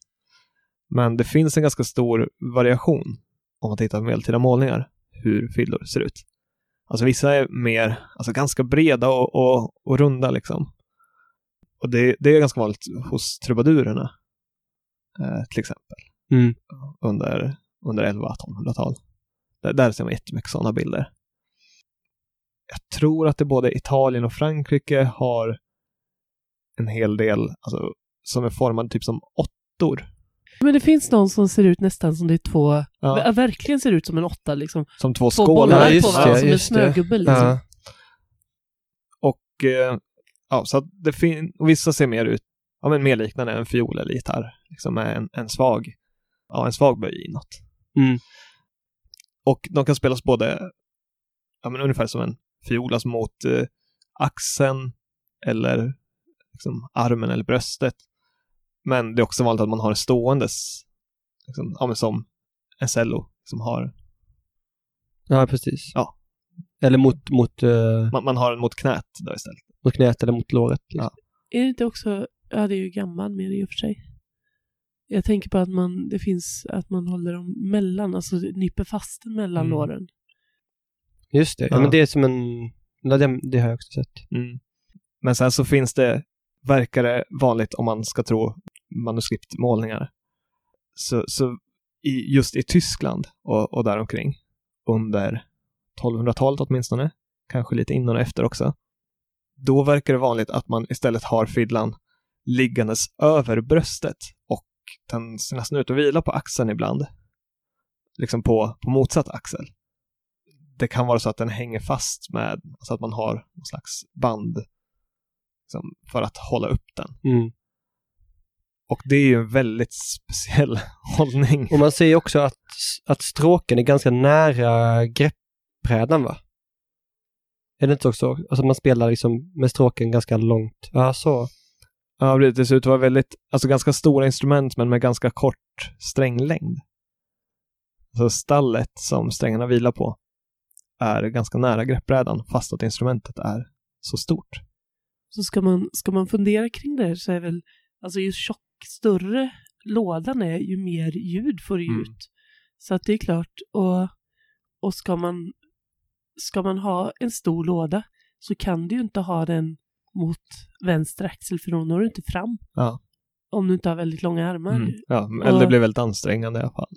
Men det finns en ganska stor variation om man tittar på medeltida målningar, hur fiddlor ser ut. Alltså vissa är mer, alltså ganska breda och, och, och runda liksom. Och det, det är ganska vanligt hos trubadurerna, eh, till exempel Mm. under, under 1100-1200-tal. Där, där ser man jättemycket sådana bilder. Jag tror att det både Italien och Frankrike har en hel del alltså, som är formade typ som åttor. Men det finns någon som ser ut nästan som det är två, Ja, verkligen ser ut som en åtta, liksom. som två Två skålar. bollar Ja, just på varandra, som en snögubbe, liksom. Ja. Och eh, ja, så att det fin- och vissa ser mer ut, ja men mer liknande en fiol eller gitarr. Liksom med en, en svag, ja en svag böj inåt. Mm. Och de kan spelas både, ja men ungefär som en fiol, alltså mot eh, axeln eller liksom armen eller bröstet. Men det är också vanligt att man har en ståendes, liksom, ja men som en cello som har, ja, precis. Ja. Eller mot, mot, eh, man, man har den mot knät då istället. mot knät eller mot låret. Liksom. Är det inte också, ja det är ju gammal mer i och för sig. Jag tänker på att man, det finns, att man håller dem mellan, alltså nyper fast den mellan Mm. låren. Just det. Ja, Ja. men det är som en... Ja, det, det har jag också sett. Mm. Men sen så finns det, verkar det vanligt om man ska tro manuskriptmålningar. Så, så i, just i Tyskland och, och däromkring under 1200-talet åtminstone, kanske lite innan och efter också, då verkar det vanligt att man istället har fiddlan liggandes över bröstet och den ser nästan ut att vila på axeln ibland. Liksom på, på motsatt axel. Det kan vara så att den hänger fast med, så att man har någon slags band liksom, för att hålla upp den. Mm. Och det är ju en väldigt speciell hållning. Och man ser ju också att, att stråken är ganska nära greppbrädan va? Är det inte också? Alltså man spelar liksom med stråken ganska långt. Ja, så. Ja, det ser ut att vara väldigt, alltså ganska stora instrument men med ganska kort stränglängd. Så stallet som strängarna vilar på är ganska nära greppbrädan fast att instrumentet är så stort. Så ska man, ska man fundera kring det här så är väl, alltså ju tjock, större lådan är, ju mer ljud får du Mm. ut. Så att det är klart, och, och ska man, ska man ha en stor låda så kan du ju inte ha den mot vänster axel för då når du inte fram. Ja. Om du inte har väldigt långa armar. Mm. Ja, eller det blir väldigt ansträngande i alla fall.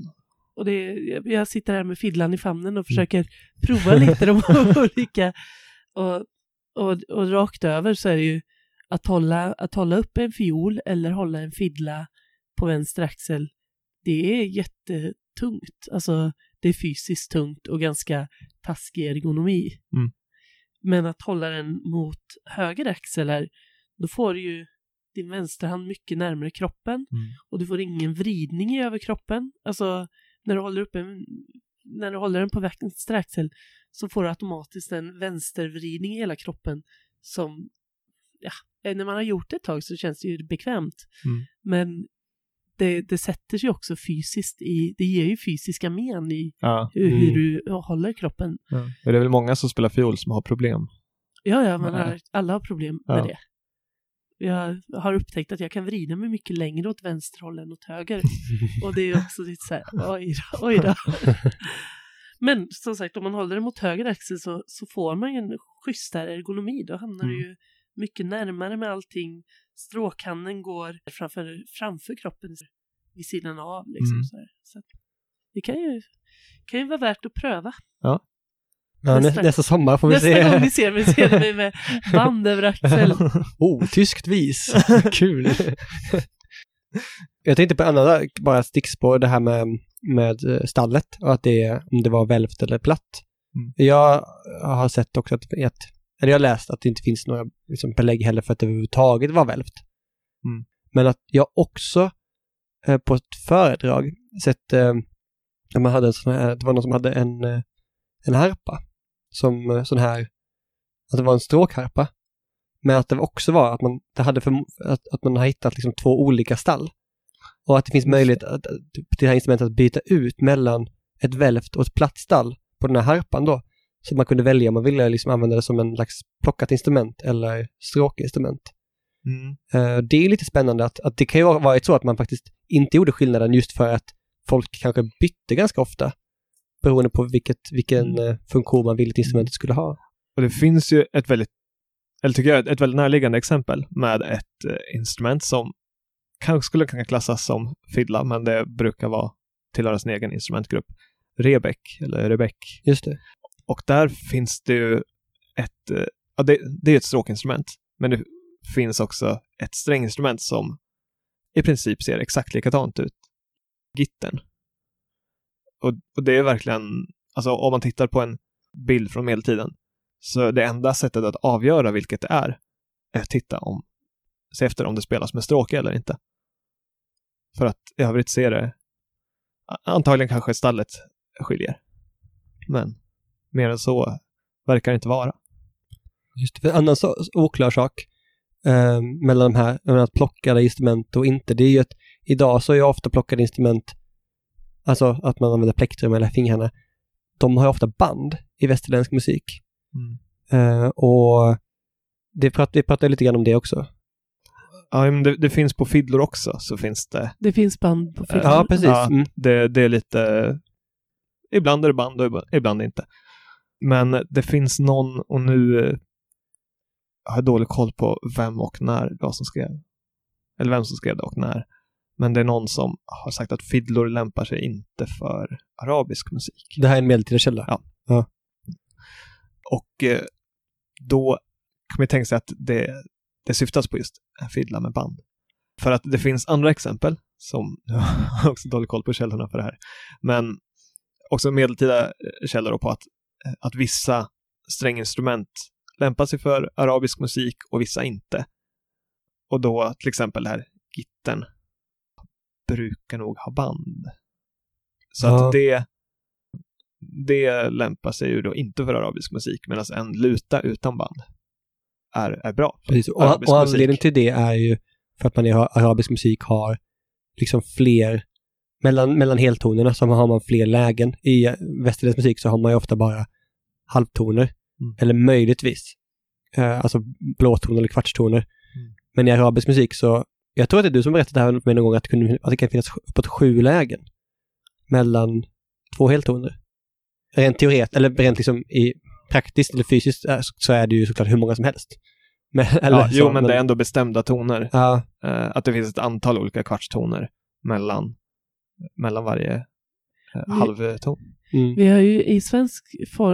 Och det, jag- sitter här med fiddlan i famnen och försöker prova lite de olika. Och, och, och rakt över så är det ju, att hålla, att hålla upp en fiol eller hålla en fiddla på vänster axel, det är jättetungt. Alltså, det är fysiskt tungt och ganska taskig ergonomi. Mm. Men att hålla den mot höger axel är, då får du ju din vänsterhand mycket närmare kroppen Mm. och du får ingen vridning i överkroppen. Alltså, när du håller upp en, när du håller den på vänster axel så får du automatiskt en vänstervridning i hela kroppen som, ja, när man har gjort det ett tag så känns det ju bekvämt. Mm. Men det, det sätter sig också fysiskt i, det ger ju fysiska men i Ja. hur, Mm. hur du håller kroppen. ja. Det är väl många som spelar fiol som har problem. Ja, ja, man har, alla har problem med det. Jag har upptäckt att jag kan vrida mig mycket längre åt vänster håll än åt höger. Och det är också lite så här, oj då, oj då. Men som sagt, om man håller det mot höger axel så, så får man ju en schysstare ergonomi. Då hamnar Mm. du ju mycket närmare med allting. Stråkhanden går framför, framför kroppen vid sidan av. Liksom, Mm. så här. Så det kan ju, kan ju vara värt att pröva. Ja, nä, Nästa- nästa sommar får vi Nästa se. gång ni ser mig ser ni med band över axeln. Oh, tyskt vis. Kul. Jag tänkte på en annan, bara stickspår, det här med, med eh, stallet och att det, om det var välvt eller platt. Mm. Jag har sett också att, att, eller jag har läst att det inte finns några liksom, belägg heller för att det överhuvudtaget var välvt. Mm. Men att jag också eh, på ett föredrag sett, eh, när man hade en sån här, det var någon som hade en, eh, en harpa, som eh, sån här, att det var en stråkharpa. Men att det också var att man, det hade för, att, att man har hittat liksom två olika stall. Och att det finns möjlighet att, att, till det här instrumentet att byta ut mellan ett välvt och ett platt stall på den här harpan då. Så man kunde välja om man ville liksom använda det som en slags plockat instrument eller stråkinstrument. Mm. Eh, det är lite spännande att, att det kan ju ha varit så att man faktiskt inte gjorde skillnaden just för att folk kanske bytte ganska ofta. Beroende på vilket, vilken eh, funktion man ville att instrumentet skulle ha. Och det finns ju ett väldigt, eller tycker jag, ett väldigt närliggande exempel med ett eh, instrument som kanske skulle kunna klassas som fiddla, men det brukar vara tillhöra sin egen instrumentgrupp. Rebeck, eller Rebeck. Just det. Och där finns det ju ett, eh, ja det, det är ett stråkinstrument, men det finns också ett stränginstrument som i princip ser exakt likadant ut. Gitten. Och, och det är verkligen, alltså om man tittar på en bild från medeltiden, så det enda sättet att avgöra vilket det är, är att titta om, se efter om det spelas med stråke eller inte. För att i övrigt ser det, antagligen kanske stallet skiljer. Men mer än så verkar det inte vara. Just det. För En annan så, oklar sak eh, mellan de här, mellan att plockade instrument och inte, det är ju att idag så är ju ofta plockade instrument, alltså att man använder plektrum eller fingrarna, de har ju ofta band i västerländsk musik. Eh, och det prat, vi pratade lite grann om det också. Ja, men det, det finns på fiddlor också, så finns det. Det finns band på film. Ja, precis. Ja, Mm. det, det är lite... Ibland är det band och ibland inte. Men det finns någon, och nu eh, har jag dålig koll på vem och när det var som skrev. Eller vem som skrev det och när. Men det är någon som har sagt att fiddlor lämpar sig inte för arabisk musik. Det här är en medeltida källa. Ja. Och eh, då kan man tänka sig att det, det syftas på just en fiddla med band. För att det finns andra exempel, som jag har också dålig koll på källorna för det här, men också medeltida eh, källor på att, att vissa stränginstrument lämpar sig för arabisk musik och vissa inte. Och då till exempel det här gittern brukar nog ha band. Så Ja. att det det lämpar sig ju då inte för arabisk musik, medan en luta utan band är, är bra. Precis. Och, och anledningen till det är ju för att man i arabisk musik har liksom fler, mellan, mellan heltonerna så har man fler lägen. I västerländsk musik så har man ju ofta bara halvtoner, Mm. eller möjligtvis, eh, alltså blåtoner eller kvartstoner. Mm. Men i arabisk musik så, jag tror att det är du som berättade det här för mig någon gång, att det, kunde, att det kan finnas uppåt sju lägen mellan två heltoner. Rent teoret, eller rent liksom i praktiskt eller fysiskt eh, så- är det ju såklart hur många som helst. Men, Ja, jo, men det är ändå bestämda toner. Ja, Eh, att det finns ett antal olika kvartstoner mellan, mellan varje eh, halvton. mm, Vi har ju i svensk,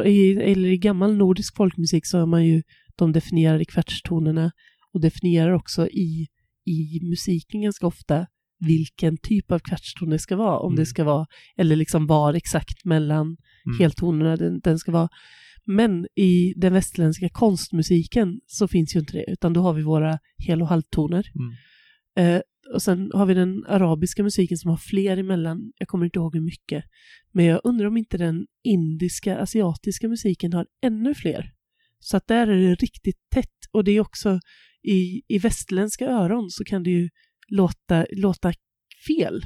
i, eller i gammal nordisk folkmusik så har man ju de definierade kvartstonerna och definierar också i, i musiken ganska ofta vilken typ av kvartston det ska vara, om Mm. det ska vara, eller liksom var exakt mellan Mm. heltonerna den, den ska vara. Men i den västerländska konstmusiken så finns ju inte det, utan då har vi våra hel och halvtoner. Mm. Eh, och sen har vi den arabiska musiken som har fler emellan, jag kommer inte ihåg hur mycket. Men jag undrar om inte den indiska, asiatiska musiken har ännu fler. Så att där är det riktigt tätt och det är också i, i västerländska öron så kan det ju låta, låta fel,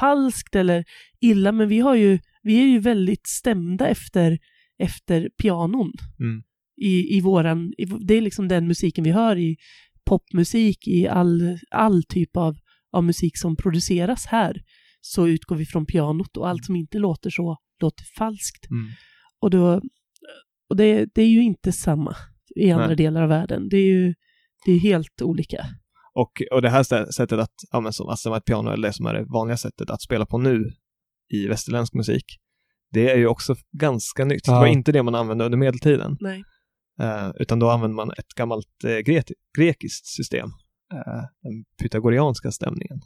falskt eller illa, men vi har ju, vi är ju väldigt stämda efter, efter pianon. Mm. I, i våran, i, det är liksom den musiken vi hör i popmusik, i all, all typ av, av musik som produceras här, så utgår vi från pianot och allt som inte låter så låter falskt. Mm. Och, då, och det, det är ju inte samma i andra Nej. delar av världen. Det är ju det är helt olika. Och, och det här sättet att, ja som, alltså ett piano, eller det som är det vanliga sättet att spela på nu i västerländsk musik, det är ju också ganska nytt. Ja. Det var inte det man använde under medeltiden, Nej. Eh, utan då använde man ett gammalt eh, gre- grekiskt system, eh, den pythagorianska stämningen,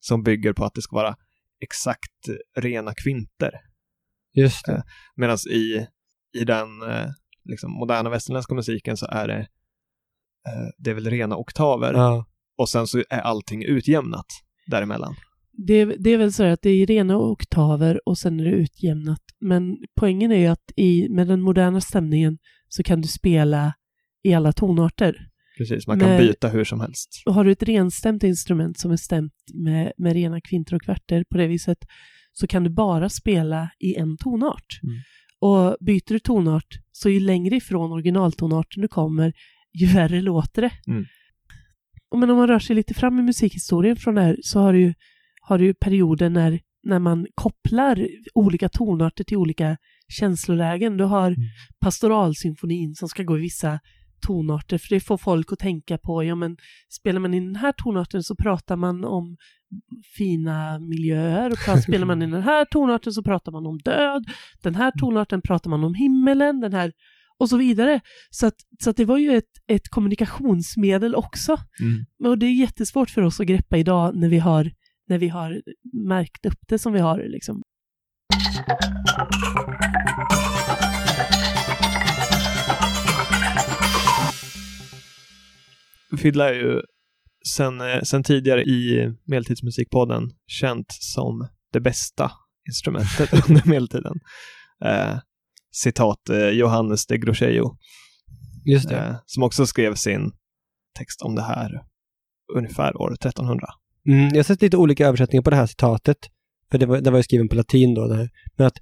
som bygger på att det ska vara exakt eh, rena kvinter. Just det. Medan i, i den eh, liksom moderna västerländska musiken så är det, eh, det är väl rena oktaver Ja. och sen så är allting utjämnat däremellan. Det, det är väl så att det är rena oktaver och sen är det utjämnat. Men poängen är ju att i, med den moderna stämningen så kan du spela i alla tonarter. Precis, man kan Men- byta hur som helst. Och har du ett renstämt instrument som är stämt med, med rena kvinter och kvarter på det viset så kan du bara spela i en tonart. Mm. Och byter du tonart så ju längre ifrån originaltonarten du kommer ju värre låter det. Mm. Men om man rör sig lite fram i musikhistorien från det här så har du ju, har du perioder när, när man kopplar olika tonarter till olika känslolägen. Du har pastoralsymfonin som ska gå i vissa tonarter, för det får folk att tänka på, ja men spelar man i den här tonarten så pratar man om fina miljöer och spelar man i den här tonarten så pratar man om död, den här tonarten pratar man om himmelen, den här och så vidare. Så att, så att det var ju ett, ett kommunikationsmedel också. Mm. Och det är jättesvårt för oss att greppa idag när vi har, när vi har märkt upp det som vi har. Liksom. Fiddla är ju sen, eh, sen tidigare i Medeltidsmusikpodden känt som det bästa instrumentet under medeltiden. Eh, citat eh, Johannes de Groscheio, Just det. eh, som också skrev sin text om det här ungefär år 1300. Mm, jag har sett lite olika översättningar på det här citatet. För det var, det var ju skriven på latin då. Det här. Men att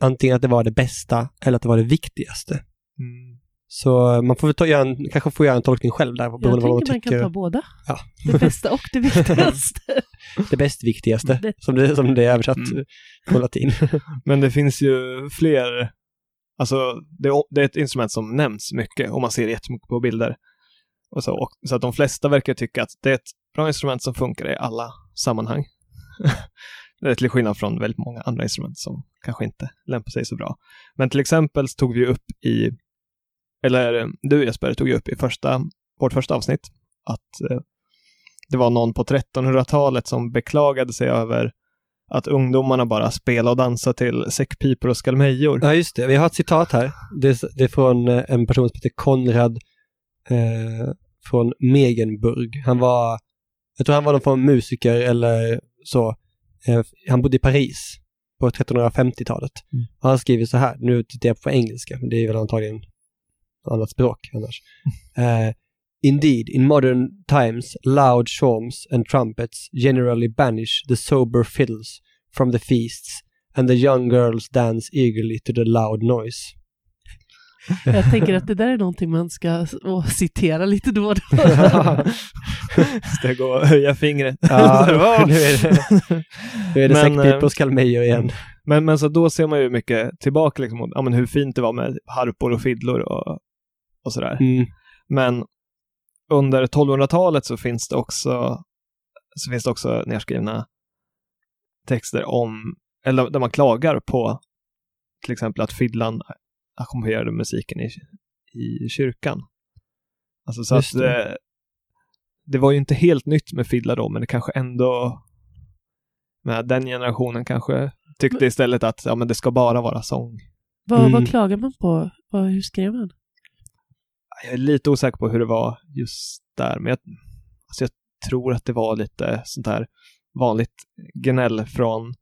antingen att det var det bästa eller att det var det viktigaste. Mm. Så man får väl ta, göra en, kanske får göra en tolkning själv där. Jag vad man tänker man kan ta båda. Ja. Det bästa och det viktigaste. Det bäst viktigaste, Det- som, det, som det är översatt Mm. på latin. Men det finns ju fler, alltså det, det är ett instrument som nämns mycket och man ser jättemycket på bilder. Och så, och, så att de flesta verkar tycka att det är ett bra instrument som funkar i alla sammanhang. det är till skillnad från väldigt många andra instrument som kanske inte lämpar sig så bra. Men till exempel så tog vi upp i, eller eh, du Jesper tog ju upp i första, vårt första avsnitt, att eh, det var någon på 1300-talet som beklagade sig över att ungdomarna bara spelar och dansar till säckpipor och skalmejor. Ja, just det. Vi har ett citat här. Det är, det är från eh, en person som heter Konrad eh, från Megenburg. Han var, jag tror han var någon form av musiker eller så. Eh, han bodde i Paris på 1350-talet. Mm. Och han skriver så här, nu tittar jag på engelska, men det är väl antagligen annat språk annars. Eh, Indeed, in modern times, loud shawms and trumpets generally banish the sober fiddles from the feasts and the young girls dance eagerly to the loud noise. Jag tänker att det där är någonting man ska åh, citera lite då och då. Steg och höja fingret. Ja, nu är det, nu är det Men, säckpipor eh, och skalmejor igen. Men, men så då ser man ju mycket tillbaka liksom, mot ja, men hur fint det var med harpor och fiddlor och, och sådär. Mm. Men under 1200-talet så finns det också så finns det också nedskrivna texter om, eller där man klagar på till exempel att fiddlan ackompanjerade musiken i, i kyrkan. Alltså så Just att det. eh, det var ju inte helt nytt med fiddla då, men det kanske ändå med den generationen kanske tyckte istället att ja, men det ska bara vara sång. Vad, Mm. vad klagar man på? Vad, hur skrev man? Jag är lite osäker på hur det var just där, men jag, alltså jag tror att det var lite sånt här vanligt gnäll från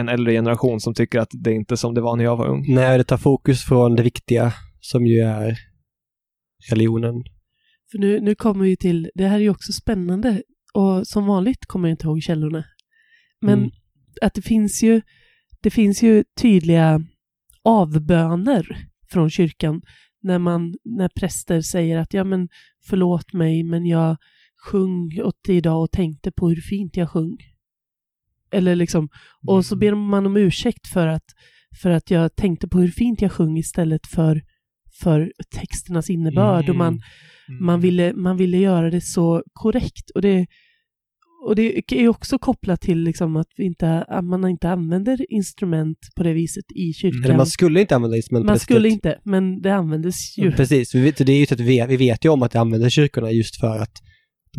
en äldre generation som tycker att det är inte som det var när jag var ung. När det tar fokus från det viktiga som ju är religionen. För nu, nu kommer vi till, det här är ju också spännande och som vanligt kommer jag inte ihåg källorna. Men Mm. att det finns ju, det finns ju tydliga avböner från kyrkan när man, när präster säger att ja men förlåt mig men jag sjöng åt dig idag och tänkte på hur fint jag sjöng. Eller liksom, och så ber man om ursäkt för att, för att jag tänkte på hur fint jag sjöng istället för, för texternas innebörd och man, Mm. man, ville, man ville göra det så korrekt. Och det, och det är också kopplat till liksom att, vi inte, att man inte använder instrument på det viset i kyrkan. Eller man skulle inte använda instrument Man skulle sättet. inte, men det användes ju. Precis, vi vet, det är ju att vi vet, vi vet ju om att det använder kyrkorna just för att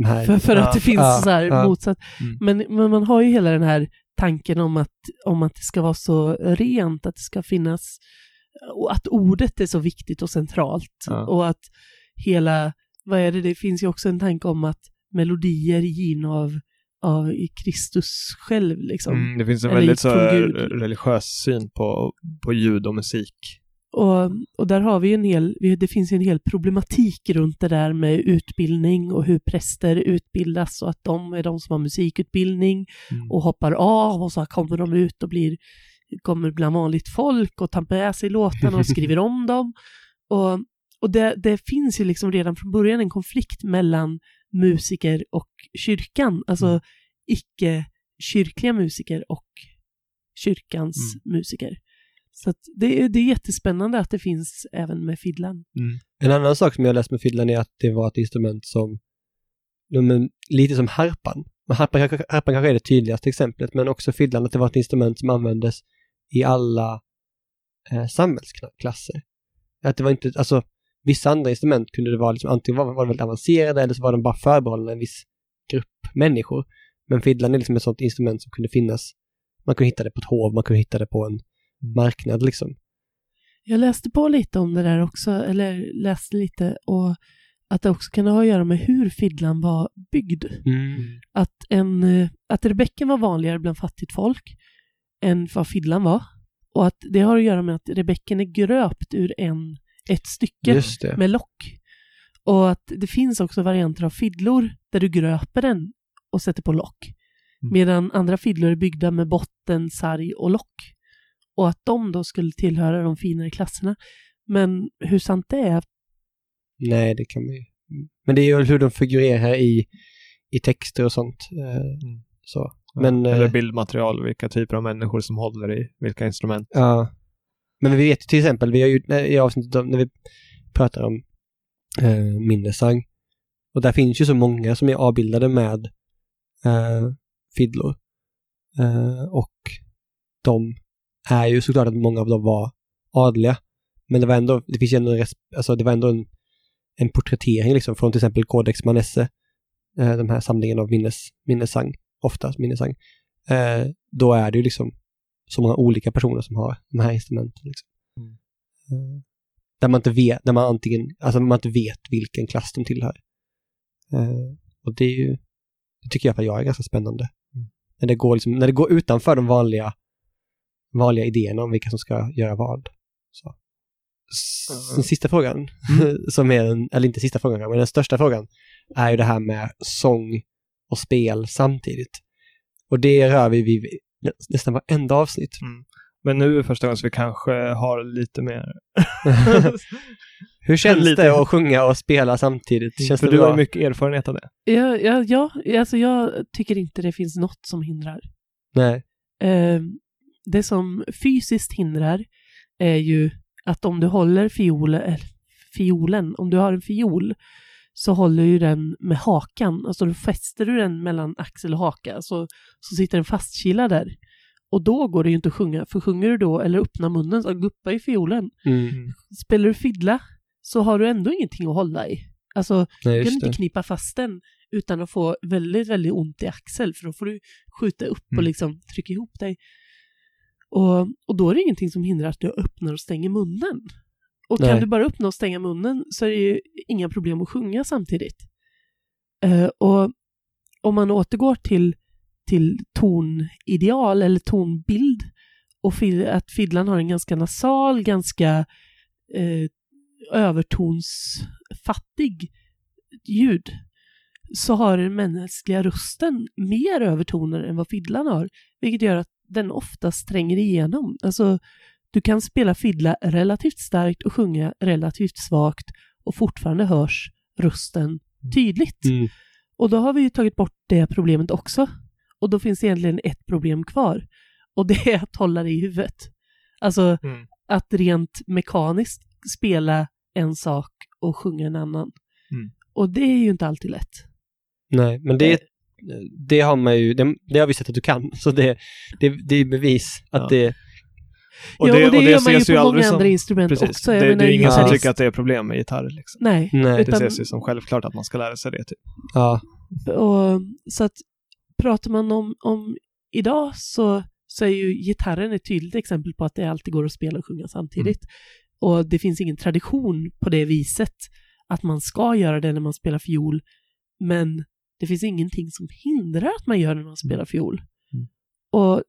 här... För, för Ja, att det finns ja, så här ja. motsatt. Mm. Men, men man har ju hela den här tanken om att, om att det ska vara så rent, att det ska finnas, och att ordet är så viktigt och centralt. Och att hela, vad är det, det finns ju också en tanke om att melodier givna av, av Kristus själv liksom. Mm, det finns en Eller väldigt så religiös syn på, på ljud och musik. Och, och där har vi en hel, det finns en hel problematik runt det där med utbildning och hur präster utbildas och att de är de som har musikutbildning Mm. och hoppar av och så kommer de ut och blir, kommer bland vanligt folk och tar med sig låtarna och skriver om dem. Och, och det, det finns ju liksom redan från början en konflikt mellan musiker och kyrkan, alltså Mm. icke-kyrkliga musiker och kyrkans musiker. Så att det, är- det är jättespännande att det finns även med fiddlan. Mm. En annan sak som jag läst med fiddlan är att det var ett instrument som, lite som harpan. Men harpan, kanske- harpan kanske är det tydligaste exemplet, men också fiddlan, att det var ett instrument som användes i alla eh, samhällsklasser. Att det var inte, alltså vissa andra instrument kunde det vara liksom, antingen var, var de väldigt avancerade eller så var de bara förbehållna en viss grupp människor. Men fiddlan är liksom ett sånt instrument som kunde finnas, man kunde hitta det på ett hov, man kunde hitta det på en marknad liksom. Jag läste på lite om det där också, eller läste lite, och att det också kan ha att göra med hur fiddlan var byggd. Att, en, eh, att rebäcken var vanligare bland fattigt folk än vad fiddlan var. Och att det har att göra med att rebäcken är gröpt ur en, ett stycke med lock. Och att det finns också varianter av fiddlor där du gröper den och sätter på lock. Mm. Medan andra fiddlor är byggda med botten, sarg och lock. Och att de då skulle tillhöra de finare klasserna. Men hur sant det är, Nej, det kan man ju. Men det är ju hur de figurerar i, i texter och sånt. Eh, så. Men, Eller eh, bildmaterial, vilka typer av människor som håller i vilka instrument. Ja. Men vi vet ju till exempel, vi har ju när- i avsnittet om, när vi pratar om eh, minnessang. Och där finns ju så många som är avbildade med eh, fiddlor. Eh, och de är ju såklart att många av dem var adliga. Men det var ändå, det finns ju ändå en, alltså det var ändå en, en porträttering liksom från till exempel Codex Manesse. Eh, de här samlingen av minnes, minnessang, oftast minnessang. Eh, då är det ju liksom så många olika personer som har de här instrumenten. Liksom. Mm. Eh, där man inte vet, där man antingen, alltså man inte vet vilken klass de tillhör. Eh, och det är ju, det tycker jag, för jag är ganska spännande. När, det går liksom, när det går utanför de vanliga, vanliga idéerna om vilka som ska göra vad. Så. Den sista frågan, som är den, eller inte sista frågan, men den största frågan, är ju det här med sång och spel samtidigt. Och det rör vi vid nä- nästan varenda avsnitt. Men nu är första gången så vi kanske har lite mer... Hur känns Lite. det att sjunga och spela samtidigt? Känns För det du bra? har mycket erfarenhet av det. ja, ja, ja, alltså jag tycker inte det finns något som hindrar. Nej. Eh, det som fysiskt hindrar är ju att om du håller fiol, eller fiolen, om du har en fiol så håller ju den med hakan, alltså då fäster du den mellan axel och haka så, så sitter den fastkilad där. Och då går det ju inte att sjunga, för sjunger du då eller öppnar munnen så guppar ju fiolen. Mm. Spelar du fiddla så har du ändå ingenting att hålla i. Alltså, Nej, du kan inte det. knipa fast den, utan att få väldigt, väldigt ont i axel, för då får du skjuta upp och Mm. liksom trycka ihop dig. Och, och då är det ingenting som hindrar att du öppnar och stänger munnen. Och kan Nej. du bara öppna och stänga munnen så är det ju inga problem att sjunga samtidigt. Eh, och om man återgår till, till tonideal eller tonbild och fid- att fiddlan har en ganska nasal, ganska eh, övertonsfattig ljud så har den mänskliga rösten mer övertoner än vad fiddlan har, vilket gör att den oftast tränger igenom. Alltså, du kan spela fiddla relativt starkt och sjunga relativt svagt och fortfarande hörs rösten tydligt. Mm. Och då har vi ju tagit bort det problemet också. Och då finns det egentligen ett problem kvar. Och det är att hålla det i huvudet. Alltså Mm. att rent mekaniskt spela en sak och sjunga en annan. Mm. Och det är ju inte alltid lätt. Nej, men det, det har man ju, det, det har vi sett att du kan. Så det, det, det är bevis att Ja. det, Och ja, och det, gör man ju på många som- andra instrument Precis. också. Det, Jag det menar, är ingen som tycker att det är problem med gitarr. Liksom. Nej, nej, Det Utan- ses ju som självklart att man ska lära sig det. Typ. ja, och, så att pratar man om, om idag så, så är ju gitarren ett tydligt exempel på att det alltid går att spela och sjunga samtidigt. Och det finns ingen tradition på det viset att man ska göra det när man spelar fiol. Men det finns ingenting som hindrar att man gör det när man spelar fiol. Mm. Och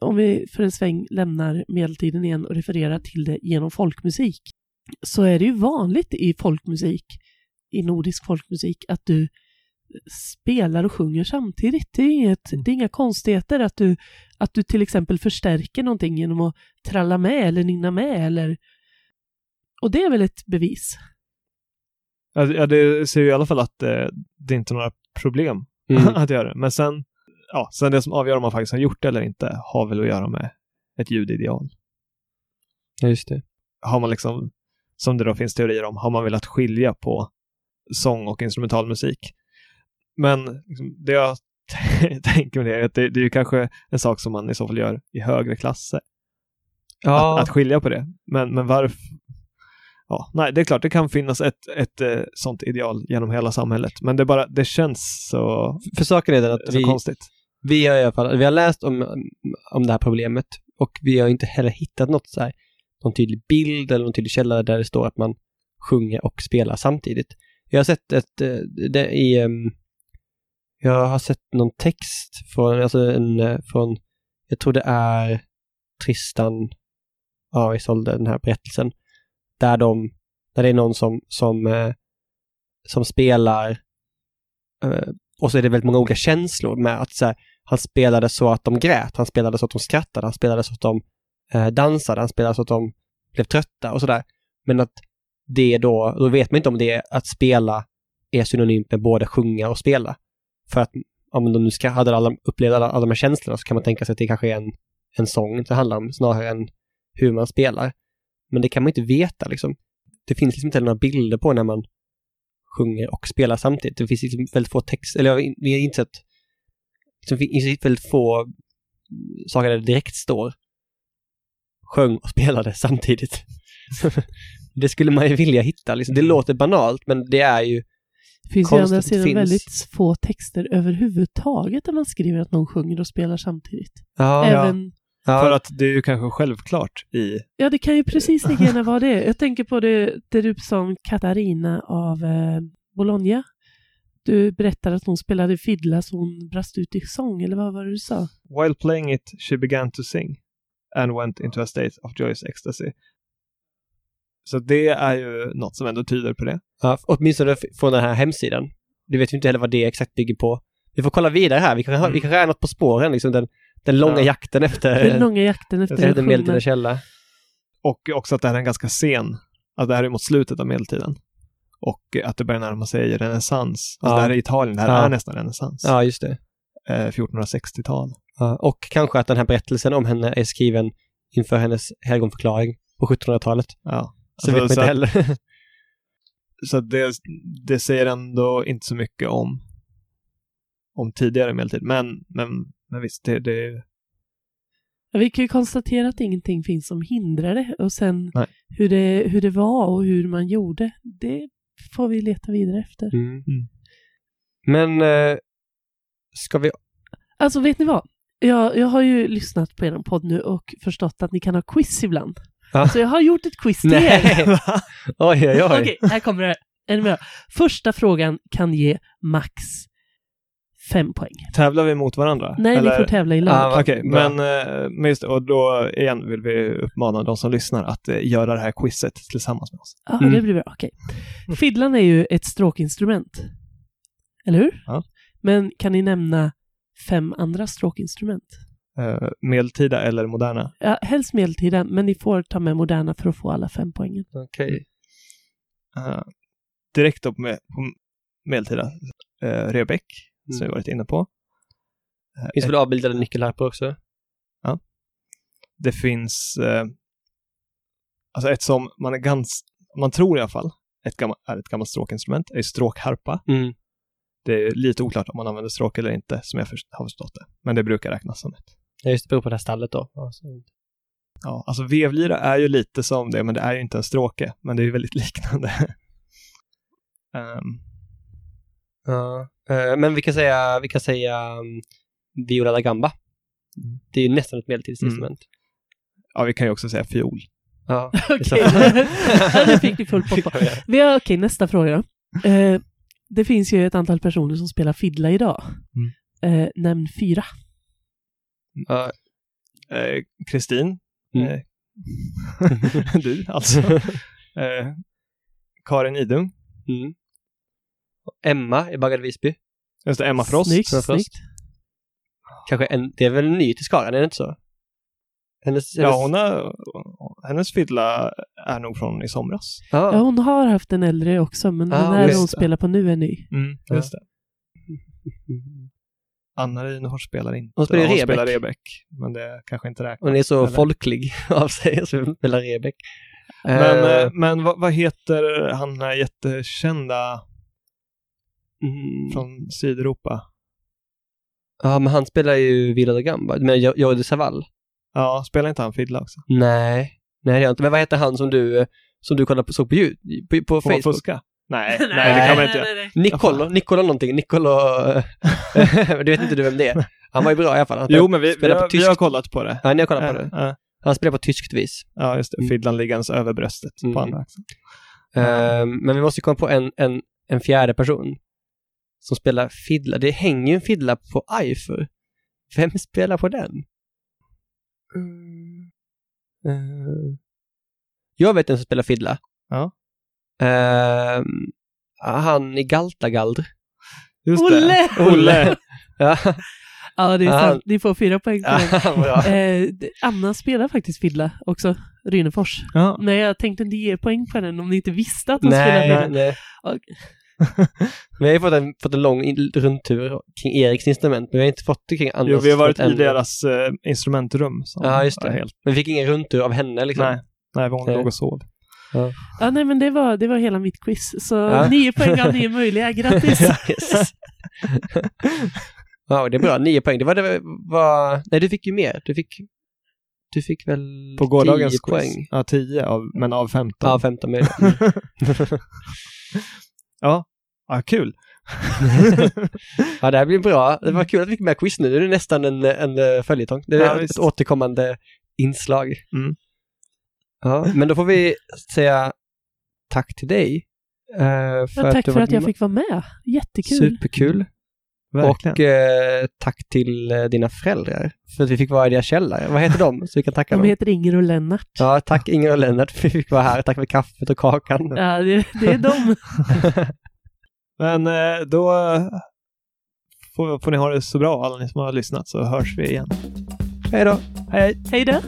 om vi för en sväng lämnar medeltiden igen och refererar till det genom folkmusik, så är det ju vanligt i folkmusik, i nordisk folkmusik, att du spelar och sjunger samtidigt. Det är, inget, Mm. det är inga konstigheter att du, att du till exempel förstärker någonting genom att tralla med eller nynna med eller... Och det är väl ett bevis? Ja, Ja, det ser ju i alla fall att eh, det inte är några problem mm, att göra det. Men sen, ja, sen det som avgör om man faktiskt har gjort det eller inte har väl att göra med ett ljudideal. ja, just det. Har man liksom, som det då finns teorier om, har man velat skilja på sång och instrumentalmusik. Men liksom, det jag tänker med det är att det, det är ju kanske en sak som man i så fall gör i högre klasser. Ja, Att, att skilja på det. Men, men varför? Ja, nej, det är klart, det kan finnas ett, ett eh, sånt ideal genom hela samhället. Men det bara, det känns så, för saken är den att vi, konstigt. vi har i alla fall, vi har läst om, om det här problemet och vi har inte heller hittat något så här, någon tydlig bild eller någon tydlig källa där det står att man sjunger och spelar samtidigt. Jag har sett ett, eh, det i, jag har sett någon text från, alltså en, eh, från, jag tror det är Tristan ja, Isolde, den här berättelsen, där de, där det är någon som, som, eh, som spelar eh, och så är det väldigt många olika känslor med att så här, han spelade så att de grät, han spelade så att de skrattade, han spelade så att de eh, dansade, han spelade så att de blev trötta och sådär. Men att det då, då vet man inte om det är att spela är synonymt med både sjunga och spela. För att om de nu ska, hade alla, upplevde alla, alla de här känslorna så kan man tänka sig att det kanske är en, en sång det handlar om snarare än hur man spelar. Men det kan man inte veta liksom. Det finns liksom inte några bilder på när man sjunger och spelar samtidigt. Det finns liksom väldigt få texter, eller vi har insett det finns väldigt få saker där det direkt står sjöng och spelade samtidigt. det skulle man ju vilja hitta. Liksom. Det låter banalt, men det är ju Det finns ju å andra sidan finns. väldigt få texter överhuvudtaget där man skriver att någon sjunger och spelar samtidigt. Ja, Även, ja, För att det är ju kanske självklart i... ja, det kan ju precis lika gärna vara det. Jag tänker på det, det du sa om Katarina av eh, Bologna. Du berättade att hon spelade fiddla så hon brast ut i sång, eller vad var det du sa? While playing it, she began to sing and went into a state of joyous ecstasy. Så det är ju något som ändå tyder på det. ja, åtminstone från den här hemsidan. Du vet ju inte heller vad det exakt bygger på. Vi får kolla vidare här. Vi kanske, har- vi kanske är något på spåren, liksom den, den långa Ja. jakten efter, Den långa jakten efter efter den medeltida källa. Och också att det här är en ganska sen, att det här är mot slutet av medeltiden. Och att det börjar närma sig renässans. Alltså Ja. det här är Italien, det här Ja. är nästan renässans. Ja, just det. Eh, 1460-tal. Ja, och kanske att den här berättelsen om henne är skriven inför hennes helgonförklaring på 1700-talet. Ja. Så vet man inte att- heller. Så det, det säger ändå inte så mycket om, om tidigare medeltid. Men, men, men visst, det, det, Ja, vi kan ju konstatera att ingenting finns som hindrar det och sen Nej. hur det, hur det var och hur man gjorde, det får vi leta vidare efter. Mm. Men eh, ska vi... Alltså vet ni vad? Jag, jag har ju lyssnat på er podd nu och förstått att ni kan ha quiz ibland. Ja. Så jag har gjort ett quiz till er. Nej! oj, oj, oj. Okej, här kommer det. Är ni med? Första frågan kan ge max fem poäng. Tävlar vi mot varandra? Nej, Eller? ni får tävla i lag. Ah, Okej, Bra. men, eh, men just det, och då igen vill vi uppmana de som lyssnar att eh, göra det här quizet tillsammans med oss. Ja, Mm. det blir bra. Okej. Fiddlan är ju ett stråkinstrument. Eller hur? Ja. Men kan ni nämna fem andra stråkinstrument? Eh, medeltida eller moderna? Ja, helst medeltida, men ni får ta med moderna för att få alla fem poängen. Okej. Eh, direkt upp med, på medeltida, uh, Rebäck, som Mm. vi varit inne på. Eh, Finns väl avbildade nyckelharpor också? Det finns, eh, alltså ett som man är ganska, man tror i alla fall, ett gammalt, är ett gammalt stråkinstrument, är stråkharpa. Mm. Det är lite oklart om man använder stråk eller inte, som jag först, har förstått det. Men det brukar räknas som ett. Ja, just det, beror på det här stallet då. Ja, så- Ja, alltså vevlyra är ju lite som det, men det är ju inte en stråke, men det är ju väldigt liknande. Ehm, Ja. Eh, Men vi kan säga, vi kan säga um, viola da gamba. Mm. Det är ju nästan ett medeltidsinstrument. ja, vi kan ju också säga fiol. Ja. Okej, ja, det fick ni full pott på. Vi har, okej, nästa fråga då. Eh, det finns ju ett antal personer som spelar fiddla idag. Eh, nämn fyra. Ja. Eh, Kristin. Mm. Eh, du, alltså. Karin Idung. Mm. Emma i Bagad Visby. Just det, Emma Frost. Snyggt, Emma Frost. snyggt. Kanske en, det är väl ny till skaran, är det inte så? Hennes, Ja, hon har, hennes fiddla är nog från i somras. Ja, Ja. hon har haft en äldre också, men Ah, den här hon spelar på nu är ny. Mm, Ja. just det. Anna Rynefors spelar inte. Hon spelar Rebäck. spelar Rebäck, men det kanske inte räknas. Hon är så Eller? folklig av sig, så vi spelar Rebäck. Men, eh, men vad, vad heter han den här jättekända mm, från Sydeuropa? Ja, men han spelar ju Villa da Gamba. Men Jo- Jordi Savall? Ja, spelar inte han fiddla också? Nej. Nej, det gör inte. Men vad heter han som du, som du kollade på, såg på, ljud, på, på Facebook? fuska? Nej, nej, det kan man inte göra. Nicolo, Nicolo någonting. Nicolo... du vet inte du vem det är? Han var ju bra i alla fall. Han Jo, men vi, vi, har, vi har kollat på det. Ja, ni har kollat på det. eh, Han spelar på tyskt vis. Ja, just det. Mm. Fiddlan liggandes över bröstet Mm. på andra axeln. Ehm, men vi måste komma på en, en, en fjärde person som spelar fiddla. Det hänger ju en fiddla på Eifer. Vem spelar på den? Mm. Ehm, jag vet en som spelar fiddla. Ja. Ehm, han i Galtagaldr. Just Olle! det. Olle! Ja, Ja, det är Ja. sant. Ni får fyra poäng bra. Eh, Anna spelar faktiskt fiddla också, Rynefors. Ja. Men jag tänkte inte ge poäng på den om ni inte visste att hon Nej, fiddla. nej. Okej. Vi har ju fått en, fått en lång rundtur kring Eriks instrument, men vi har inte fått det kring Anders. Jo, vi har varit i ännu. deras eh, instrumentrum. Ja, just det. Helt, Men vi fick ingen rundtur av henne liksom. nej, nej, hon låg och sov. Ja, nej, men det var, det var hela mitt quiz. Så Ja. nio poäng av nio möjliga. Grattis! Wow, det är bra. Nio poäng. Det var det var... Nej, du fick ju mer. Du fick... Du fick väl På gårdagens tio quiz. poäng? Ja, 10 av, men av 15. Ja, 15 möjliga. ja. Ja, kul. Ja, det här blir bra. Det var kul att vi fick med quiz nu. Nu är det nästan en, en eh, följetong. Det är Ja, ett visst. återkommande inslag. Mm. Ja, men då får vi säga tack till dig. eh, för Ja, tack du för att jag fick vara med. Jättekul. Superkul. Verkligen. Och eh, tack till eh, dina föräldrar för att vi fick vara i deras källare. Vad heter de? Så vi kan tacka De dem. heter Inger och Lennart. Ja, tack Inger och Lennart för att vi fick vara här. Tack för kaffet och kakan. Ja, det, det är de. Men eh, då får, får ni ha det så bra, alla ni som har lyssnat, så hörs vi igen. Hej då. Hej! Hej då.